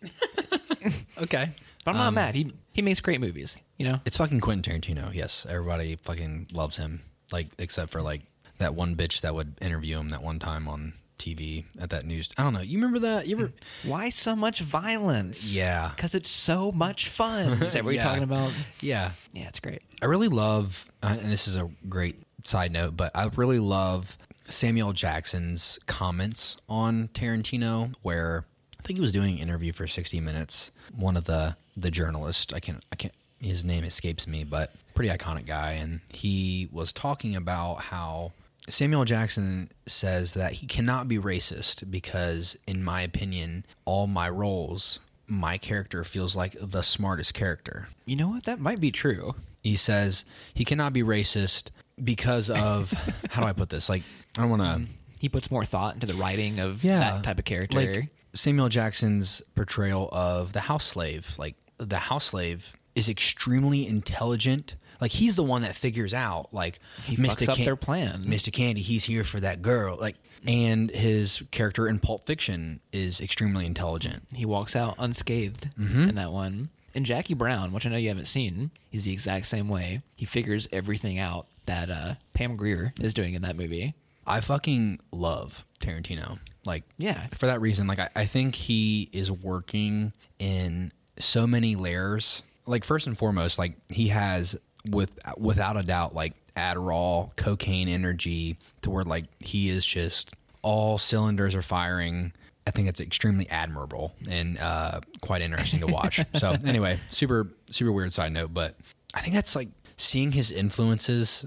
Okay. But I'm not mad. He he makes great movies. You know, It's fucking Quentin Tarantino. Yes, everybody fucking loves him. Like, except for like that one bitch that would interview him that one time on TV at that news. I don't know. You remember that? You ever? why so much violence? Yeah. because it's so much fun. Is that what you're [laughs] Yeah. talking about? Yeah. Yeah, it's great. I really love, uh, and this is a great side note, but I really love Samuel Jackson's comments on Tarantino, where I think he was doing an interview for 60 Minutes. One of the the journalist. I can't, I can't, his name escapes me, but pretty iconic guy, and he was talking about how Samuel Jackson says that he cannot be racist because, in my opinion, all my roles, my character feels like the smartest character You know what? That might be true. he says he cannot be racist because of [laughs] how do I put this? Like I don't want to. Mm. He puts more thought into the writing of Yeah, that type of character. Like Samuel Jackson's portrayal of the house slave. Like the house slave is extremely intelligent. Like he's the one that figures out like He fucks up their plan. Mr. Candie, he's here for that girl. Like and his character in Pulp Fiction is extremely intelligent. He walks out unscathed Mm-hmm. in that one. And Jackie Brown, which I know you haven't seen, he's the exact same way. He figures everything out that uh, Pam Grier is doing in that movie. I fucking love Tarantino. Like, Yeah. for that reason, like, I, I think he is working in so many layers. Like, first and foremost, like, he has, with without a doubt, like, Adderall, cocaine energy to where, like, he is just all cylinders are firing. I think it's extremely admirable and uh, quite interesting to watch. [laughs] so, anyway, super, super weird side note, but I think that's like seeing his influences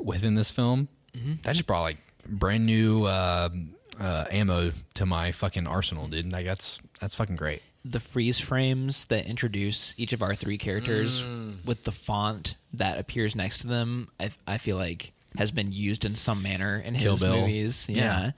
within this film. That just brought like brand new uh, uh, ammo to my fucking arsenal, dude. Like that's that's fucking great. The freeze frames that introduce each of our three characters mm. with the font that appears next to them, I, I feel like has been used in some manner in Kill his Bill. movies. Yeah.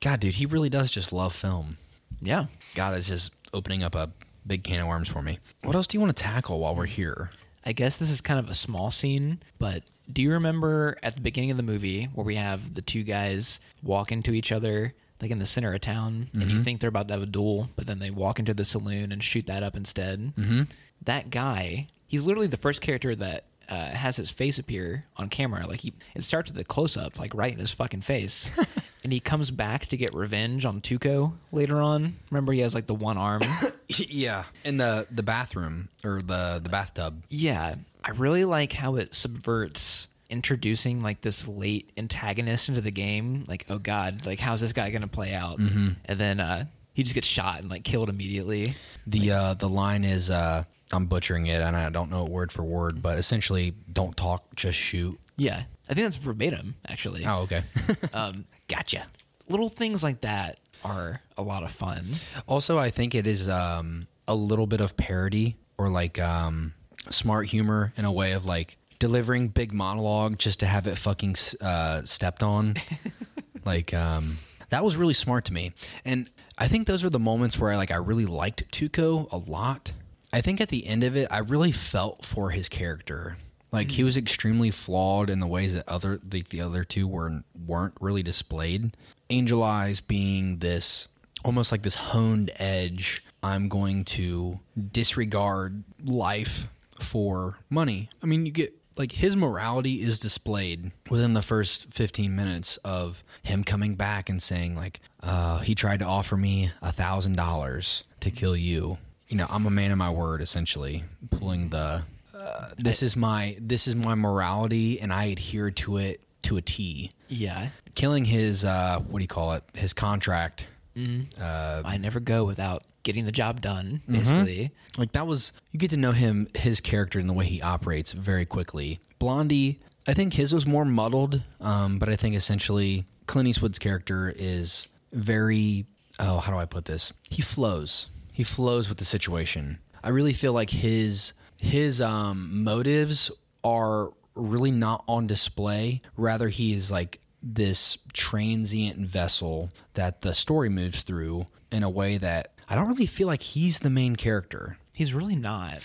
God, dude, he really does just love film. Yeah. God, that's just opening up a big can of worms for me. What else do you want to tackle while we're here? I guess this is kind of a small scene, but do you remember at the beginning of the movie where we have the two guys walk into each other? Like in the center of town, and you think they're about to have a duel, but then they walk into the saloon and shoot that up instead. Mm-hmm. That guy, he's literally the first character that uh, has his face appear on camera. Like he, it starts with a close up, like right in his fucking face, [laughs] and he comes back to get revenge on Tuco later on. Remember, he has like the one arm. [coughs] yeah, in the the bathroom or the the bathtub. Yeah, I really like how it subverts introducing like this late antagonist into the game. Like, oh god, like how's this guy gonna play out? Mm-hmm. And then uh, he just gets shot and like killed immediately. The uh, the line is uh, I'm butchering it and I don't know it word for word, but essentially, don't talk, just shoot. Yeah, I think that's verbatim actually. Oh, okay. [laughs] Um, gotcha. Little things like that are a lot of fun. also, I think it is um, a little bit of parody or like um, smart humor in a way of like delivering big monologue just to have it fucking uh, stepped on. [laughs] like um, that was really smart to me, and I think those are the moments where I like I really liked Tuco a lot. I think at the end of it, I really felt for his character. Like he was extremely flawed in the ways that other the, the other two weren't weren't really displayed. Angel Eyes being this almost like this honed edge. I'm going to disregard life for money. I mean, you get like his morality is displayed within the first 15 minutes of him coming back and saying like uh, he tried to offer me a thousand dollars to kill you. You know i'm a man of my word essentially pulling the uh, this is my this is my morality and i adhere to it to a t. Yeah, killing his uh what do you call it? His contract. I never go without getting the job done. Basically, like that was you get to know him his character and the way he operates very quickly. Blondie i think his was more muddled um, but i think essentially clint eastwood's character is very oh how do i put this? He flows. He flows with the situation. I really feel like his his um, motives are really not on display. Rather he is like this transient vessel that the story moves through in a way that i don't really feel like he's the main character he's really not.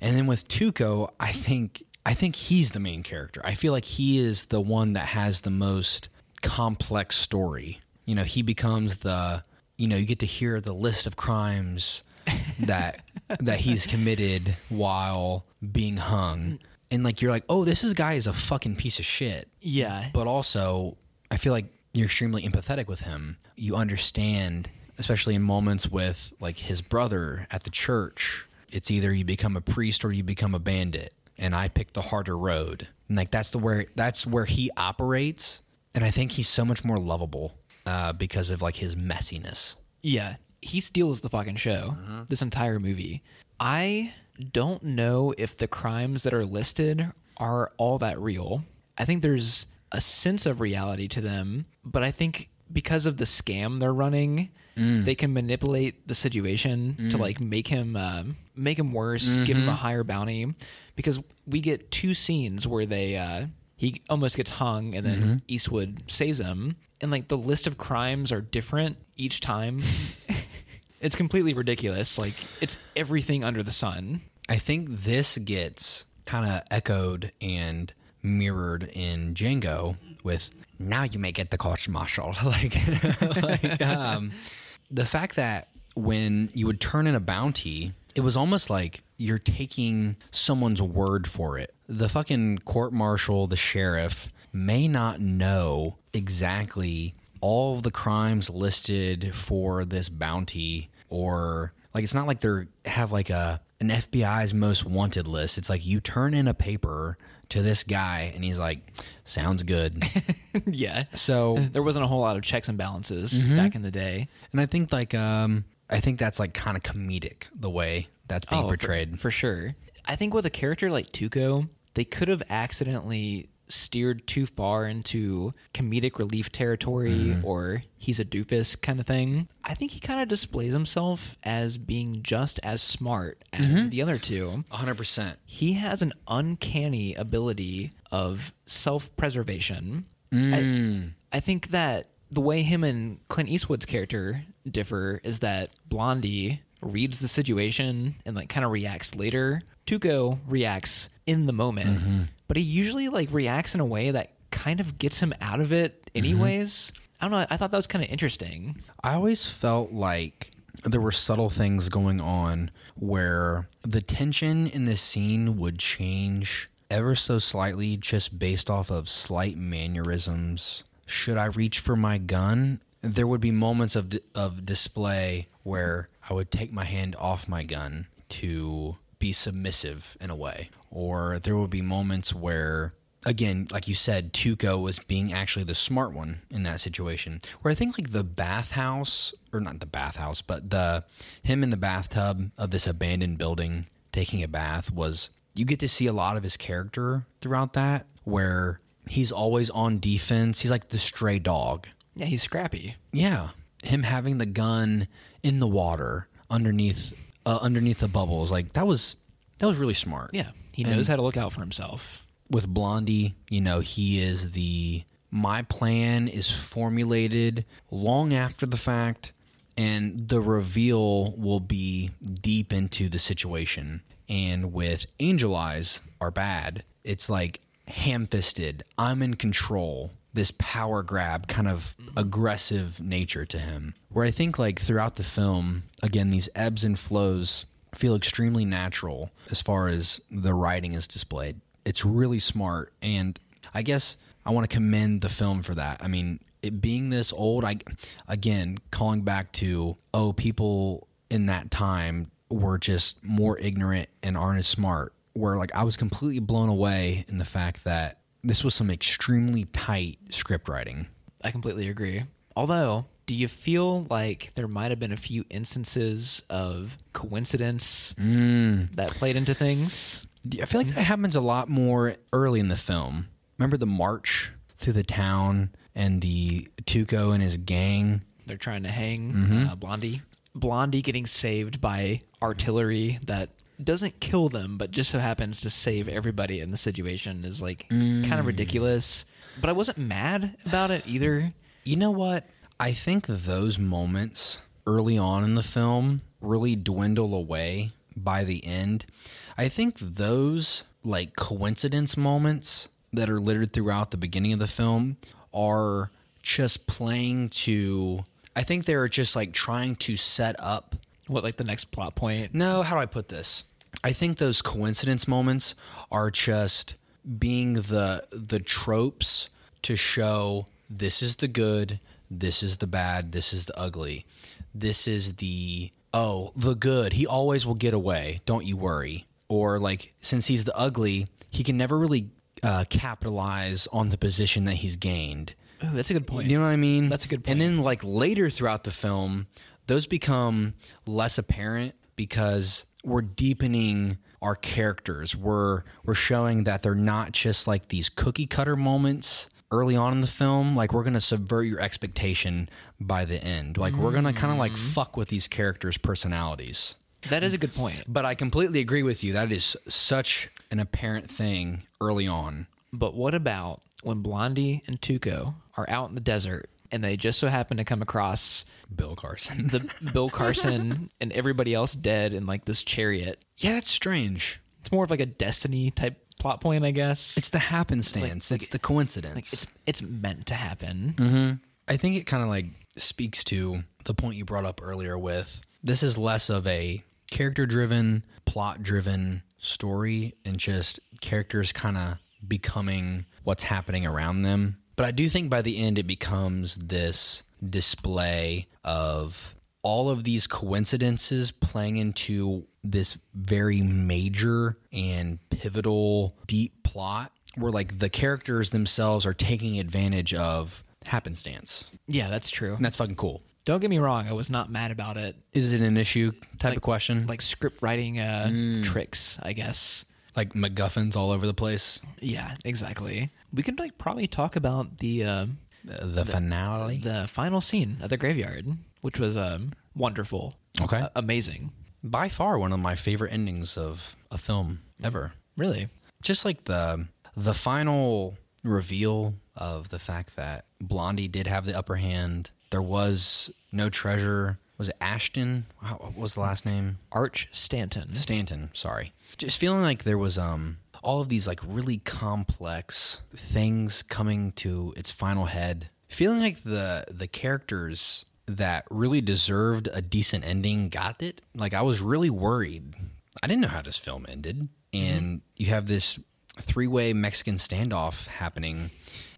and then with Tuco, I think I think he's the main character. I feel like he is the one that has the most complex story. You know, he becomes the you know, you get to hear the list of crimes [laughs] that that he's committed while being hung. And like you're like, "Oh, this is guy is a fucking piece of shit." Yeah, But also, I feel like you're extremely empathetic with him. You understand, especially in moments with like his brother at the church. It's either you become a priest or you become a bandit, and I picked the harder road. And like that's the where that's where he operates, and I think he's so much more lovable uh, because of like his messiness. Yeah, he steals the fucking show. This entire movie. I don't know if the crimes that are listed are all that real. I think there's a sense of reality to them, but I think because of the scam they're running, they can manipulate the situation to like make him um, make him worse, give him a higher bounty. Because we get two scenes where they uh, he almost gets hung, and then Eastwood saves him, and like the list of crimes are different each time. [laughs] it's completely ridiculous. Like it's everything under the sun. I think this gets kind of echoed and mirrored in Django with now you may get the court martial. [laughs] like, [laughs] like um, the fact that when you would turn in a bounty, it was almost like you're taking someone's word for it. The fucking court martial, the sheriff, may not know exactly all of the crimes listed for this bounty or like it's not like they're have like a an FBI's most wanted list. It's like you turn in a paper to this guy and he's like, "Sounds good." [laughs] yeah. so, There wasn't a whole lot of checks and balances back in the day. and I think like um I think that's like kind of comedic the way that's being Oh, for- portrayed. for, sure. I think with a character like Tuco, they could have accidentally steered too far into comedic relief territory or he's a doofus kind of thing. I think he kind of displays himself as being just as smart as the other two. 100%. He has an uncanny ability of self-preservation. Mm. I, I think that the way him and Clint Eastwood's character differ is that Blondie reads the situation and like kind of reacts later. Tuco reacts in the moment, but he usually like reacts in a way that kind of gets him out of it mm-hmm. anyways. I don't know. I thought that was kind of interesting. I always felt like there were subtle things going on where the tension in the scene would change ever so slightly just based off of slight mannerisms. Should I reach for my gun? There would be moments of of display where I would take my hand off my gun to be submissive in a way, or there would be moments where again, like you said, Tuco was being actually the smart one in that situation. Where I think like the bathhouse, or not the bathhouse, but the him in the bathtub of this abandoned building taking a bath was you get to see a lot of his character throughout that, where he's always on defense. He's like the stray dog. Yeah, he's scrappy. Yeah, him having the gun in the water underneath uh, underneath the bubbles, like that was that was really smart. Yeah, he knows how to look out for himself. with Blondie, you know, he is the my plan is formulated long after the fact and the reveal will be deep into the situation. And with Angel Eyes are bad, it's like ham-fisted, I'm in control. This power grab kind of mm-hmm. aggressive nature to him. Where I think like throughout the film, again, these ebbs and flows feel extremely natural as far as the writing is displayed. It's really smart, and I guess I want to commend the film for that. I mean, it being this old, I again calling back to oh, people in that time were just more ignorant and aren't as smart. Where like I was completely blown away in the fact that this was some extremely tight script writing. I completely agree. Although, do you feel like there might have been a few instances of coincidence that played into things? I feel like that happens a lot more early in the film. Remember the march through the town and the Tuco and his gang? They're trying to hang uh, Blondie. Blondie getting saved by artillery that doesn't kill them, but just so happens to save everybody in the situation is like kind of mm. ridiculous. But I wasn't mad about it either. You know what? I think those moments early on in the film really dwindle away by the end. I think those like coincidence moments that are littered throughout the beginning of the film are just playing to I think they're just like trying to set up What, like the next plot point? no, how do I put this? I think those coincidence moments are just being the the tropes to show this is the good, this is the bad, this is the ugly. This is the oh, the good. He always will get away. Don't you worry. Or like since he's the ugly, he can never really uh, capitalize on the position that he's gained. That's a good point. You know what I mean? That's a good And then like later throughout the film, those become less apparent because we're deepening our characters. We're we're showing that they're not just like these cookie cutter moments early on in the film. Like we're gonna subvert your expectation by the end. Like we're gonna kind of like mm-hmm. fuck with these characters' personalities. that is a good point. But I completely agree with you. That is such an apparent thing early on. But what about when Blondie and Tuco are out in the desert and they just so happen to come across Bill Carson. the [laughs] Bill Carson and everybody else dead in like this chariot? yeah, that's strange. It's more of like a destiny type plot point, I guess. It's the happenstance. Like- it's the coincidence. like it's it's meant to happen. Mm-hmm. I think it kind of like speaks to the point you brought up earlier with this is less of a character driven, plot driven story and just characters kind of becoming what's happening around them. But I do think by the end it becomes this display of all of these coincidences playing into this very major and pivotal deep plot where like the characters themselves are taking advantage of happenstance. Yeah, that's true. And that's fucking cool. Don't get me wrong, I was not mad about it. Is it an issue type Like- of question? Like script writing uh, Mm. tricks, I guess. like MacGuffins all over the place? Yeah, exactly. We could like probably talk about the uh, The, the finale? the final scene of the graveyard, which was um, wonderful. Okay. A- amazing. By far one of my favorite endings of a film ever. Really. Just like the the final reveal of the fact that Blondie did have the upper hand. There was no treasure. Was it Ashton? What was the last name? Arch Stanton. Stanton, sorry. Just feeling like there was um all of these like really complex things coming to its final head feeling like the the characters that really deserved a decent ending got it. Like I was really worried. I didn't know how this film ended, mm-hmm. and you have this three way Mexican standoff happening,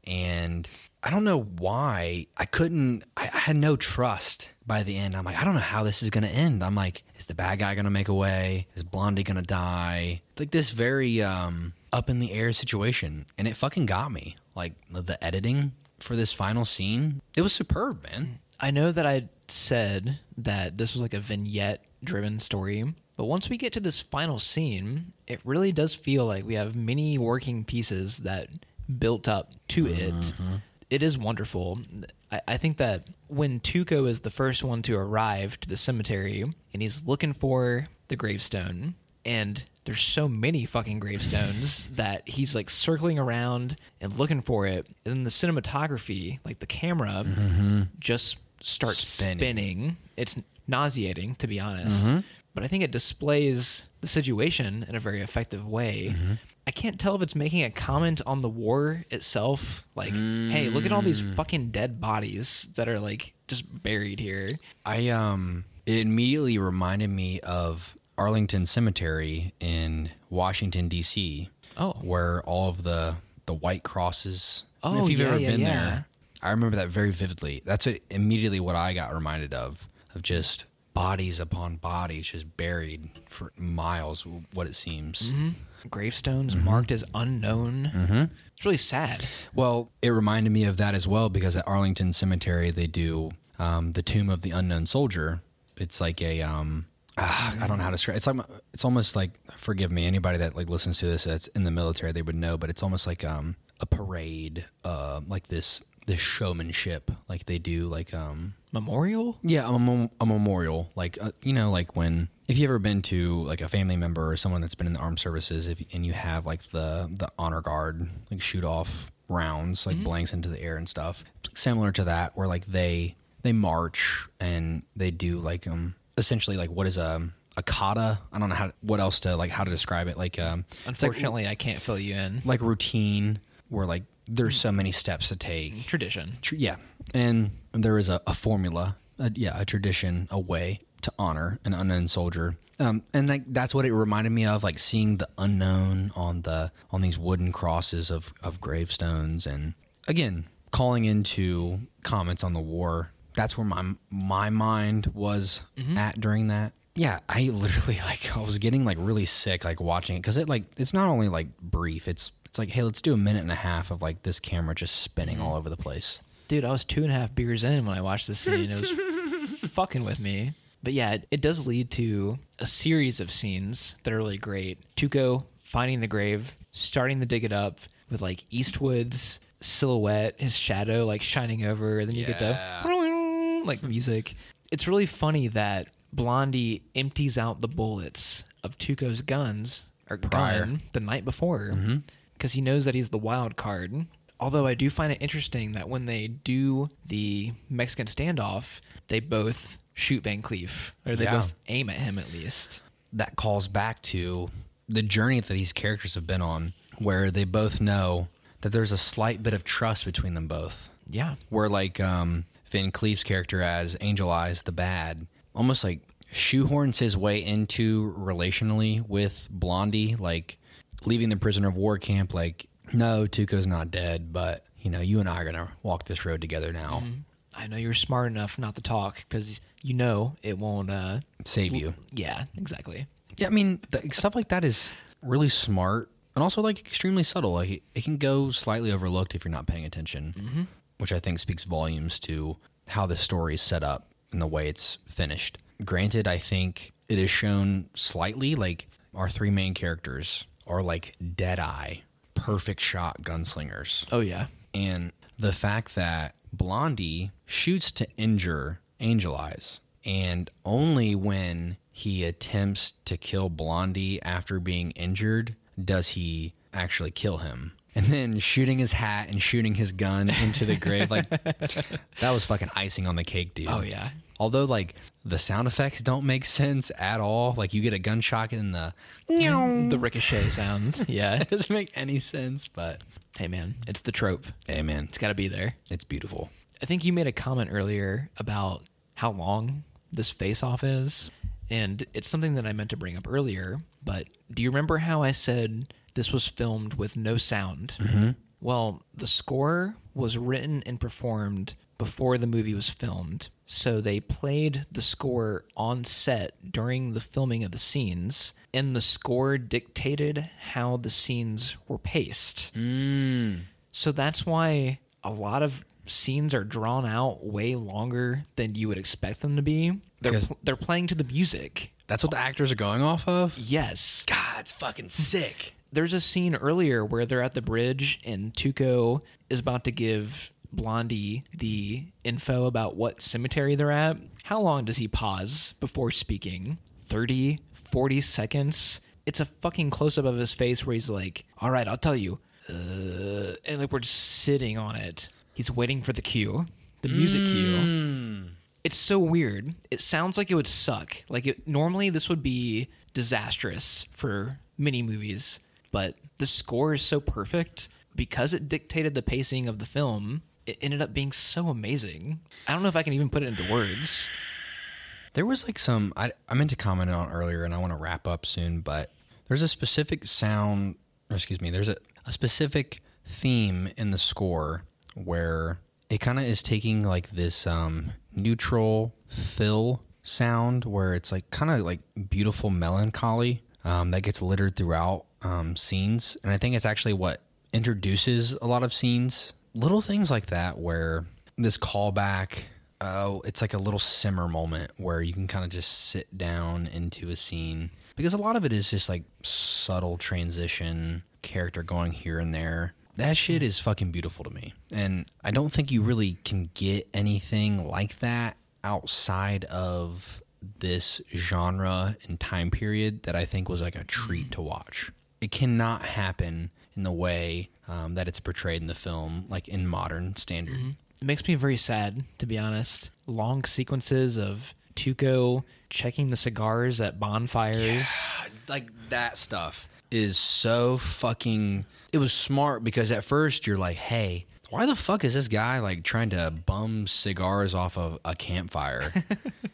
and I don't know why I couldn't. I, I had no trust by the end. I'm like, I don't know how this is going to end. I'm like, is the bad guy going to make away? Is Blondie going to die? It's like this very um, up in the air situation, and it fucking got me. Like the editing for this final scene, it was superb, man. I know that I said that this was like a vignette driven story, but once we get to this final scene, it really does feel like we have many working pieces that built up to it. It is wonderful. I, I think that when Tuco is the first one to arrive to the cemetery and he's looking for the gravestone, and there's so many fucking gravestones [laughs] that he's like circling around and looking for it. And then the cinematography, like the camera, mm-hmm. just starts Spinning. spinning. It's nauseating, to be honest. Mm-hmm. But I think it displays the situation in a very effective way. I can't tell if it's making a comment on the war itself. Like, hey, look at all these fucking dead bodies that are like just buried here. I um it immediately reminded me of Arlington Cemetery in Washington D.C. Oh. where all of the the white crosses. Oh, if you've yeah, ever yeah, been yeah. there, I remember that very vividly. That's what, immediately what I got reminded of of just bodies upon bodies just buried for miles. What it seems. Gravestones marked as unknown. It's really sad. Well, it reminded me of that as well because at Arlington Cemetery they do um, the Tomb of the Unknown Soldier. It's like a um, ah, I don't know how to describe. It's like it's almost like forgive me anybody that like listens to this that's in the military they would know, but it's almost like um, a parade, uh, like this this showmanship like they do like um Memorial? yeah, a, mem- a memorial, like uh, you know, like when if you've ever been to like a family member or someone that's been in the armed services, if and you have like the the honor guard like shoot off rounds like blanks into the air and stuff, similar to that, where like they they march and they do like um essentially like what is a a kata? I don't know how what else to like how to describe it. Like um it's like- Unfortunately, I can't fill you in. like routine where like there's so many steps to take Tradition. Tr- yeah, and there is a, a formula, a, yeah, a tradition, a way to honor an unknown soldier. Um, and like that's what it reminded me of, like seeing the unknown on the on these wooden crosses of of gravestones, and again calling into comments on the war. That's where my my mind was at during that. Yeah, I [laughs] literally like I was getting like really sick like watching it because it like it's not only like brief. It's it's like hey, let's do a minute and a half of like this camera just spinning all over the place. Dude, I was two and a half beers in when I watched this scene. It was [laughs] fucking with me. But yeah, it, it does lead to a series of scenes that are really great. Tuco finding the grave, starting to dig it up with like Eastwood's silhouette, his shadow like shining over. And then you get the [laughs] like music. It's really funny that Blondie empties out the bullets of Tuco's guns or Prior. gun the night before mm-hmm. Because he knows that he's the wild card. Although I do find it interesting that when they do the Mexican standoff, they both shoot Van Cleef, or they Yeah. both aim at him at least. that calls back to the journey that these characters have been on, where they both know that there's a slight bit of trust between them both. Yeah. Where like um, Van Cleef's character as Angel Eyes, the bad, almost like shoehorns his way into relationally with Blondie, like leaving the prisoner of war camp. Like, no, Tuco's not dead, but you know, you and I are gonna walk this road together now. I know you're smart enough not to talk because you know it won't. uh Save you. Yeah, exactly. Yeah, I mean, the, stuff like that is really smart and also like extremely subtle. Like it, it can go slightly overlooked if you're not paying attention, which I think speaks volumes to how the story is set up and the way it's finished. Granted, I think it is shown slightly like our three main characters are like dead eye, perfect shot gunslingers. Oh yeah. And the fact that Blondie shoots to injure Angel Eyes, and only when he attempts to kill Blondie after being injured does he actually kill him. And then shooting his hat and shooting his gun into the grave, like [laughs] that was fucking icing on the cake, dude. Oh yeah. Although like the sound effects don't make sense at all. Like you get a gunshot in the The ricochet sound. [laughs] Yeah. it doesn't make any sense, but hey man, it's the trope. hey man, It's got to be there. it's beautiful. I think you made a comment earlier about how long this face off is. And it's something that I meant to bring up earlier. But do you remember how I said this was filmed with no sound? Mm-hmm. Well, the score was written and performed before the movie was filmed. So they played the score on set during the filming of the scenes, and the score dictated how the scenes were paced. Mm. So that's why a lot of scenes are drawn out way longer than you would expect them to be. They're pl- they're playing to the music. That's what the actors are going off of. Yes. God, it's fucking sick. There's a scene earlier where they're at the bridge and Tuco is about to give Blondie the info about what cemetery they're at. How long does he pause before speaking? 30, 40 seconds? It's a fucking close up of his face where he's like, All right, I'll tell you. Uh, and like we're just sitting on it. He's waiting for the cue, the music cue. It's so weird. It sounds like it would suck. Like it normally this would be disastrous for mini movies, but the score is so perfect because it dictated the pacing of the film. It ended up being so amazing. I don't know if I can even put it into words. There was like some I, I meant to comment on earlier, and I want to wrap up soon. But there's a specific sound, excuse me, there's a, a specific theme in the score where it kind of is taking like this um, neutral fill sound, where it's like kind of like beautiful melancholy um, that gets littered throughout um, scenes, and I think it's actually what introduces a lot of scenes. Little things like that, where this callback oh, it's like a little simmer moment where you can kind of just sit down into a scene because a lot of it is just like subtle transition, character going here and there. That shit is fucking beautiful to me. And I don't think you really can get anything like that outside of this genre and time period that I think was like a treat to watch. It cannot happen in the way um, that it's portrayed in the film, like in modern standard. It makes me very sad, to be honest. Long sequences of Tuco checking the cigars at bonfires. like that stuff is so fucking it was smart because at first you're like hey why the fuck is this guy like trying to bum cigars off of a campfire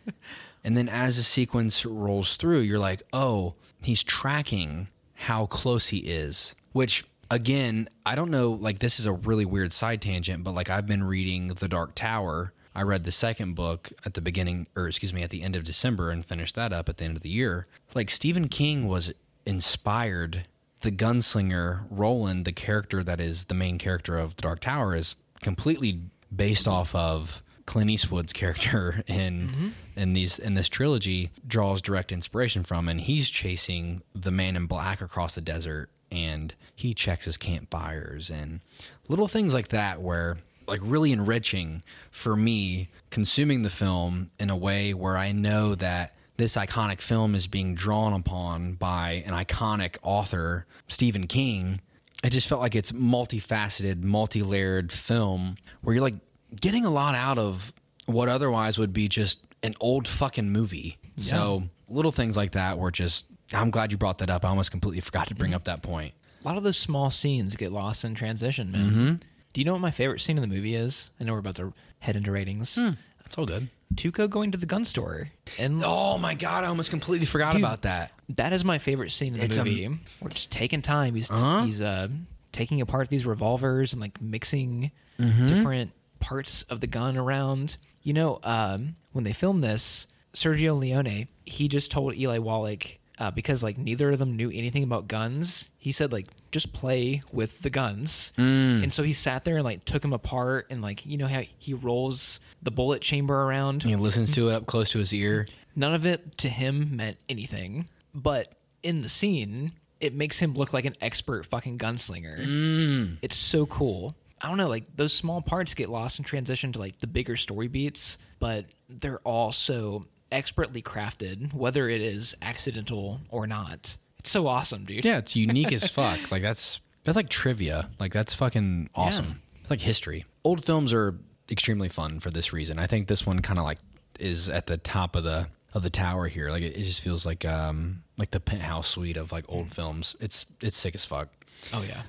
[laughs] and then as the sequence rolls through you're like oh he's tracking how close he is which again i don't know like this is a really weird side tangent but like i've been reading the dark tower. I read the second book at the beginning or excuse me at the end of december and finished that up at the end of the year. Like stephen king was inspired. The gunslinger roland the character that is the main character of the dark tower is completely based off of Clint Eastwood's character [laughs] in mm-hmm. in these in this trilogy draws direct inspiration from, and he's chasing the man in black across the desert, and he checks his campfires and little things like that, where like really enriching for me consuming the film in a way where I know that this iconic film is being drawn upon by an iconic author, Stephen King. It just felt like it's multifaceted, multi-layered film where you're like getting a lot out of what otherwise would be just an old fucking movie. So little things like that were just. I'm glad you brought that up. I almost completely forgot to bring up that point. A lot of those small scenes get lost in transition, man. Do you know what my favorite scene in the movie is? I know we're about to head into ratings. That's all good. Tuco going to the gun store. And Oh my god, I almost completely forgot Dude. about that. that is my favorite scene in the It's a- movie. We're just taking time. He's Uh-huh. he's uh, taking apart these revolvers and like mixing Mm-hmm. different parts of the gun around. You know, um, when they filmed this, Sergio Leone he just told Eli Wallach uh, because like neither of them knew anything about guns. He said like just play with the guns, Mm. and so he sat there and like took them apart and like you know how he rolls the bullet chamber around. He listens to it up close to his ear. None of it to him meant anything, but in the scene, it makes him look like an expert fucking gunslinger. It's so cool. I don't know, like those small parts get lost in transition to like the bigger story beats, but they're all so expertly crafted, whether it is accidental or not. It's so awesome, dude. Yeah, it's unique as [laughs] fuck. Like that's that's like trivia. Like that's fucking awesome. Yeah. It's like history. Old films are extremely fun for this reason. I think this one kind of like is at the top of the of the tower here. Like it, it just feels like um like the penthouse suite of like old films. It's it's sick as fuck. Oh yeah.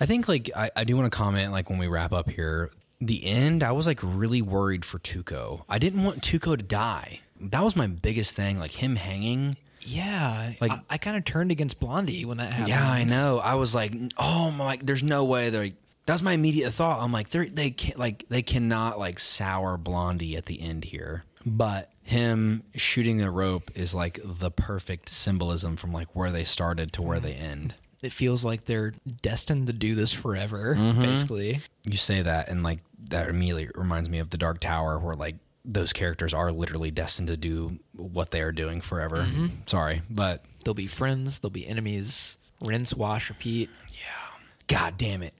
I think like I, I do want to comment like when we wrap up here, the end, I was like really worried for Tuco. I didn't want Tuco to die. That was my biggest thing. Like him hanging. Yeah, Like- I, I kind of turned against Blondie when that happened. Yeah, I know. I was like, oh my, like, there's no way. They're like, that was my immediate thought. I'm like, they they can't like they cannot like sour Blondie at the end here. But him shooting the rope is like the perfect symbolism from like where they started to where they end. It feels like they're destined to do this forever, Mm-hmm. basically. You say that, and like that immediately reminds me of the Dark Tower, where like those characters are literally destined to do what they are doing forever. Sorry, but They'll be friends, they'll be enemies. Rinse, wash, repeat. Yeah. God damn it.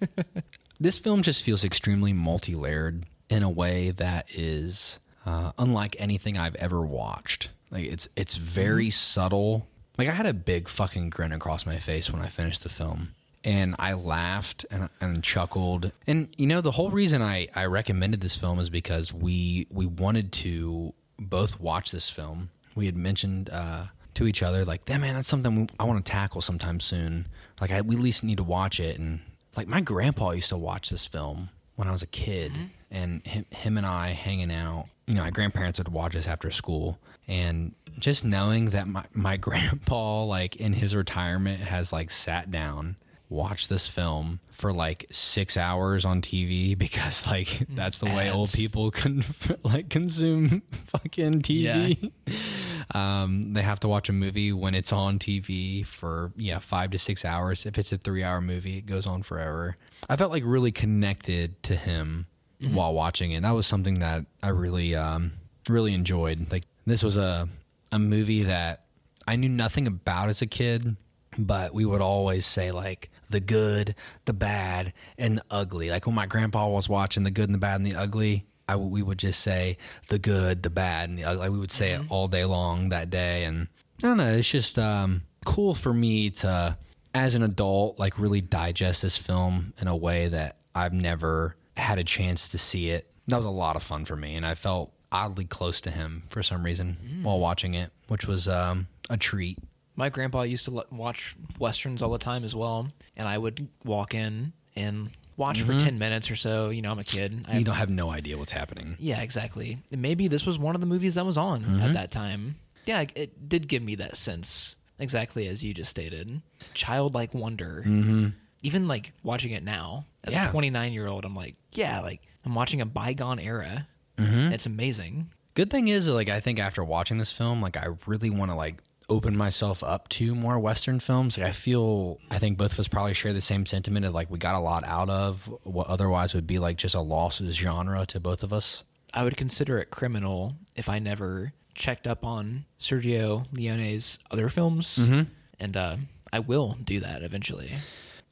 [laughs] this film just feels extremely multi layered in a way that is uh, unlike anything I've ever watched. Like it's it's very subtle. Like I had a big fucking grin across my face when I finished the film. And I laughed and, and chuckled. And you know, the whole reason I, I recommended this film is because we we wanted to both watch this film. We had mentioned uh, to each other like, "Yeah, man, that's something we, I want to tackle sometime soon. Like, I, we at least need to watch it." And like, my grandpa used to watch this film when I was a kid, and him, him and I hanging out. You know, my grandparents would watch us after school, and just knowing that my my [laughs] grandpa, like in his retirement, has like sat down watch this film for like six hours on TV [laughs] because like that's the way old people can [laughs] like consume [laughs] fucking TV. Um, they have to watch a movie when it's on TV for yeah five to six hours. If it's a three hour movie, it goes on forever. I felt like really connected to him while watching it. That was something that I really um, really enjoyed. Like this was a a movie that I knew nothing about as a kid, but we would always say like the good, the bad, and the ugly. Like when my grandpa was watching the good and the bad and the ugly, I we would just say the good, the bad, and the ugly. We would say it all day long that day, and I don't know. It's just um, cool for me to, as an adult, like really digest this film in a way that I've never had a chance to see it. That was a lot of fun for me, and I felt oddly close to him for some reason while watching it, which was um, a treat. My grandpa used to let, watch westerns all the time as well, and I would walk in and watch for 10 minutes or so. You know, I'm a kid. I You don't have no idea what's happening. Yeah, exactly. And maybe this was one of the movies that was on at that time. Yeah, it- it did give me that sense, exactly as you just stated. Childlike wonder. Mm-hmm. Even like watching it now, as Yeah. a 29 year old, I'm like, yeah, like I'm watching a bygone era. Mm-hmm. It's amazing. Good thing is, like, I think after watching this film, like, I really want to like open myself up to more Western films. Like, I feel, I think both of us probably share the same sentiment of like we got a lot out of what otherwise would be like just a lost genre to both of us. I would consider it criminal if I never checked up on Sergio Leone's other films. And uh, I will do that eventually.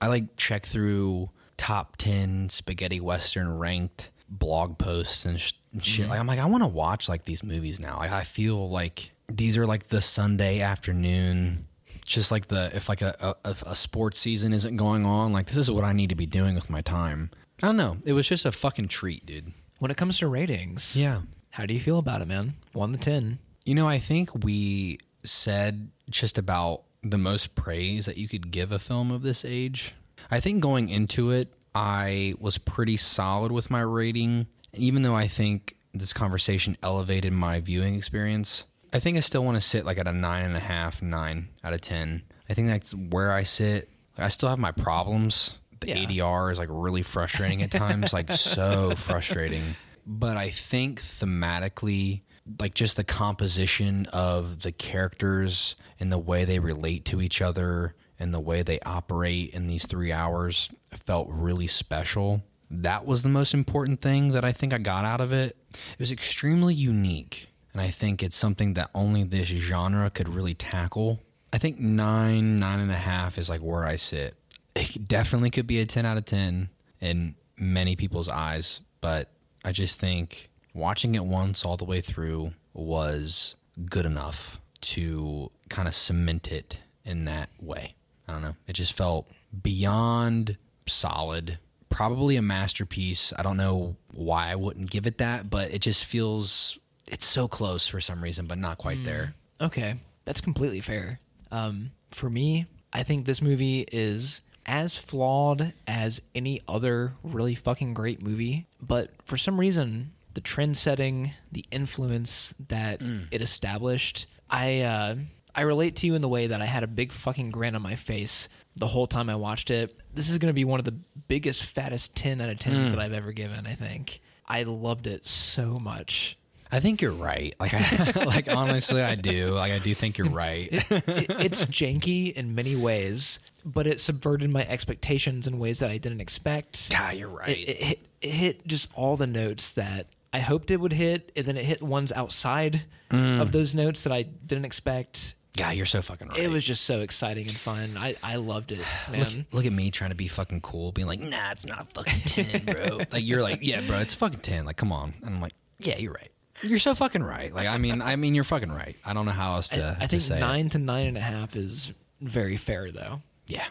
I like check through top 10 spaghetti western ranked blog posts and, sh- and shit. Like I'm like I want to watch like these movies now. Like I feel like these are like the Sunday afternoon just like the if like a, a a sports season isn't going on, like this is what I need to be doing with my time. I don't know. It was just a fucking treat, dude. When it comes to ratings, Yeah. how do you feel about it, man? One to 10. You know, I think we said just about the most praise that you could give a film of this age. I think going into it, I was pretty solid with my rating. Even though I think this conversation elevated my viewing experience, I think I still want to sit like at a nine and a half, nine out of 10. I think that's where I sit. I still have my problems. The Yeah. ADR is like really frustrating at times, like [laughs] so frustrating. But I think thematically, like just the composition of the characters and the way they relate to each other and the way they operate in these three hours felt really special. That was the most important thing that I think I got out of it. It was extremely unique. And I think it's something that only this genre could really tackle. I think nine, nine and a half is like where I sit. It definitely could be a 10 out of 10 in many people's eyes, but I just think watching it once all the way through was good enough to kind of cement it in that way. I don't know. It just felt beyond solid. Probably a masterpiece. I don't know why I wouldn't give it that, but it just feels it's so close for some reason, but not quite there. Okay, that's completely fair. Um, for me, I think this movie is as flawed as any other really fucking great movie, but for some reason, the trend setting, the influence that it established, I uh, I relate to you in the way that I had a big fucking grin on my face the whole time I watched it. This is going to be one of the biggest, fattest 10 out of 10s that I've ever given, I think. I loved it so much. I think you're right. Like, I, [laughs] like honestly, I do. Like, I do think you're right. It, it's janky in many ways, but it subverted my expectations in ways that I didn't expect. God, you're right. It, it, hit, it hit just all the notes that I hoped it would hit, and then it hit ones outside mm. of those notes that I didn't expect. God, you're so fucking right. It was just so exciting and fun. I, I loved it, [sighs] Look, look at me trying to be fucking cool, being like, "Nah, it's not a fucking ten, bro." like you're like, "Yeah, bro, it's fucking ten. Like, come on." And I'm like, "Yeah, you're right. You're so fucking right." Like, I mean, I mean, you're fucking right. I don't know how else to. I to think say it. nine to nine and a half is very fair, though. Yeah,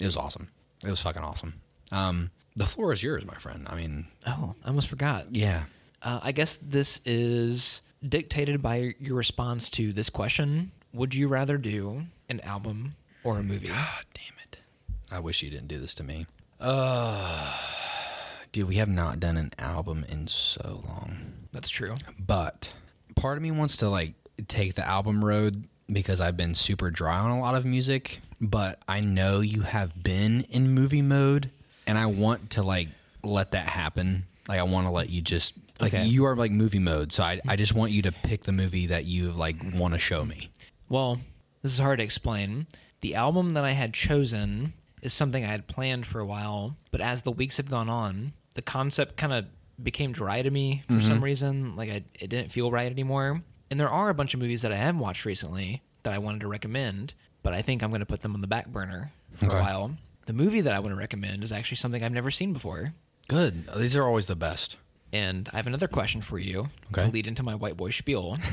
it was awesome. It was fucking awesome. Um, the floor is yours, my friend. I mean, Oh, I almost forgot. yeah. Uh, I guess this is dictated by your response to this question. Would you rather do an album or a movie? God damn it. I wish you didn't do this to me. Uh, dude, we have not done an album in so long. That's true. But part of me wants to like take the album road because I've been super dry on a lot of music, but I know you have been in movie mode and I want to like let that happen. Like I want to let you just like Okay. you are like movie mode, so I I just want you to pick the movie that you like want to show me. Well, this is hard to explain. The album that I had chosen is something I had planned for a while, but as the weeks have gone on, the concept kind of became dry to me for mm-hmm. some reason. Like I, it didn't feel right anymore. And there are a bunch of movies that I have watched recently that I wanted to recommend, but I think I'm going to put them on the back burner for Okay. a while. The movie that I want to recommend is actually something I've never seen before. Good. These are always the best. And I have another question for you Okay. to lead into my white boy spiel. [laughs]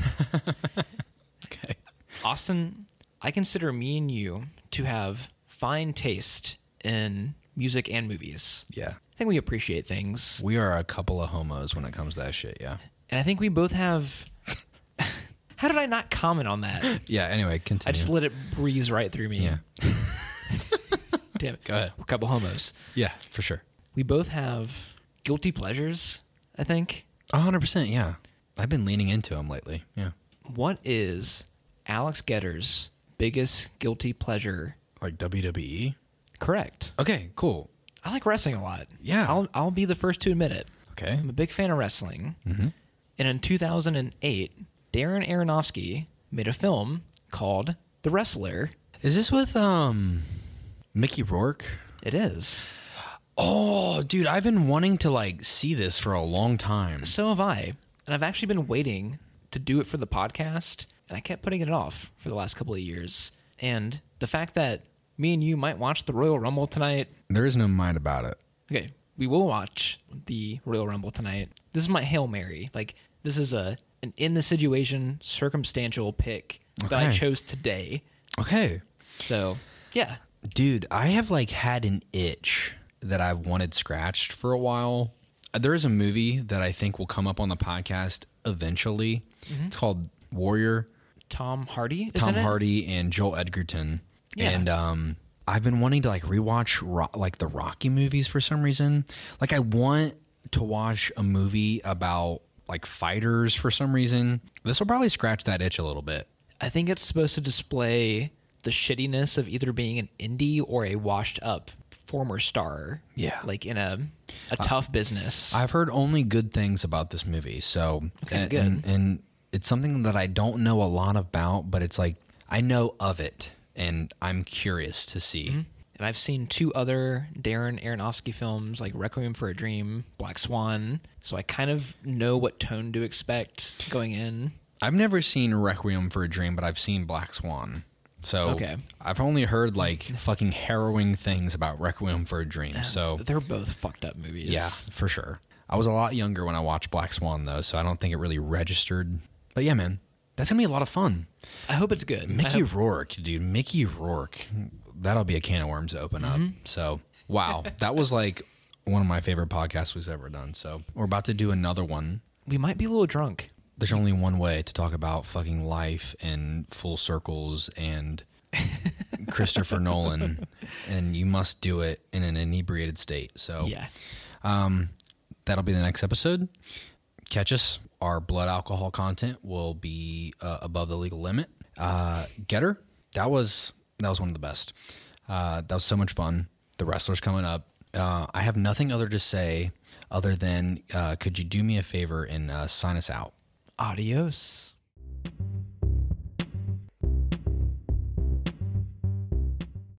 Okay. Austin, I consider me and you to have fine taste in music and movies. Yeah. I think we appreciate things. We are a couple of homos when it comes to that shit, yeah. And I think we both have. [laughs] How did I not comment on that? Yeah, anyway, continue. I just let it breeze right through me. Yeah. [laughs] Damn it. Go ahead. A couple homos. Yeah, for sure. We both have guilty pleasures, I think. A hundred percent, yeah. I've been leaning into them lately. Yeah. What is Alex Getter's biggest guilty pleasure? Like WWE? Correct. Okay, cool. I like wrestling a lot. Yeah. I'll I'll be the first to admit it. Okay. I'm a big fan of wrestling. Mhm. And in 2008, Darren Aronofsky made a film called The Wrestler. Is this with um Mickey Rourke? It is. Oh, dude, I've been wanting to like see this for a long time. So have I. And I've actually been waiting to do it for the podcast, and I kept putting it off for the last couple of years. And the fact that me and you might watch the Royal Rumble tonight. There is no mind about it. Okay, we will watch the Royal Rumble tonight. This is my Hail Mary. Like this is a an in the situation circumstantial pick that I chose today. Okay. So, yeah. Dude, I have like had an itch that I've wanted scratched for a while. Uh, There is a movie that I think will come up on the podcast eventually. It's called Warrior. Tom Hardy Tom? Hardy and Joel Edgerton. Yeah. And um I've been wanting to like rewatch ro- like the Rocky movies for some reason. Like I want to watch a movie about like fighters for some reason. This will probably scratch that itch a little bit. I think it's supposed to display the shittiness of either being an indie or a washed up former star. Yeah. Like in a a tough business. I've heard only good things about this movie. So Okay, and, good. and and it's something that I don't know a lot about, but it's like I know of it and I'm curious to see. Mm-hmm. and I've seen two other Darren Aronofsky films like Requiem for a Dream, Black Swan. So I kind of know what tone to expect going in. I've never seen Requiem for a Dream, but I've seen Black Swan. So Okay. I've only heard like fucking harrowing things about Requiem for a Dream. Uh, so They're both fucked up movies. yeah, for sure. I was a lot younger when I watched Black Swan though, so I don't think it really registered. But yeah, man, that's gonna be a lot of fun. I hope it's good. Mickey hope- Rourke, dude, Mickey Rourke. That'll be a can of worms to open up. So wow, [laughs] that was like one of my favorite podcasts we've ever done. So we're about to do another one we might be a little drunk. there's only one way to talk about fucking life and full circles and [laughs] Christopher Nolan, and you must do it in an inebriated state. So Yeah. um, that'll be the next episode. Catch us. Our blood alcohol content will be uh, above the legal limit. Uh, Getter, that was that was one of the best. Uh, that was so much fun. The wrestlers coming up. Uh, I have nothing other to say other than uh, could you do me a favor and uh, sign us out? Adios.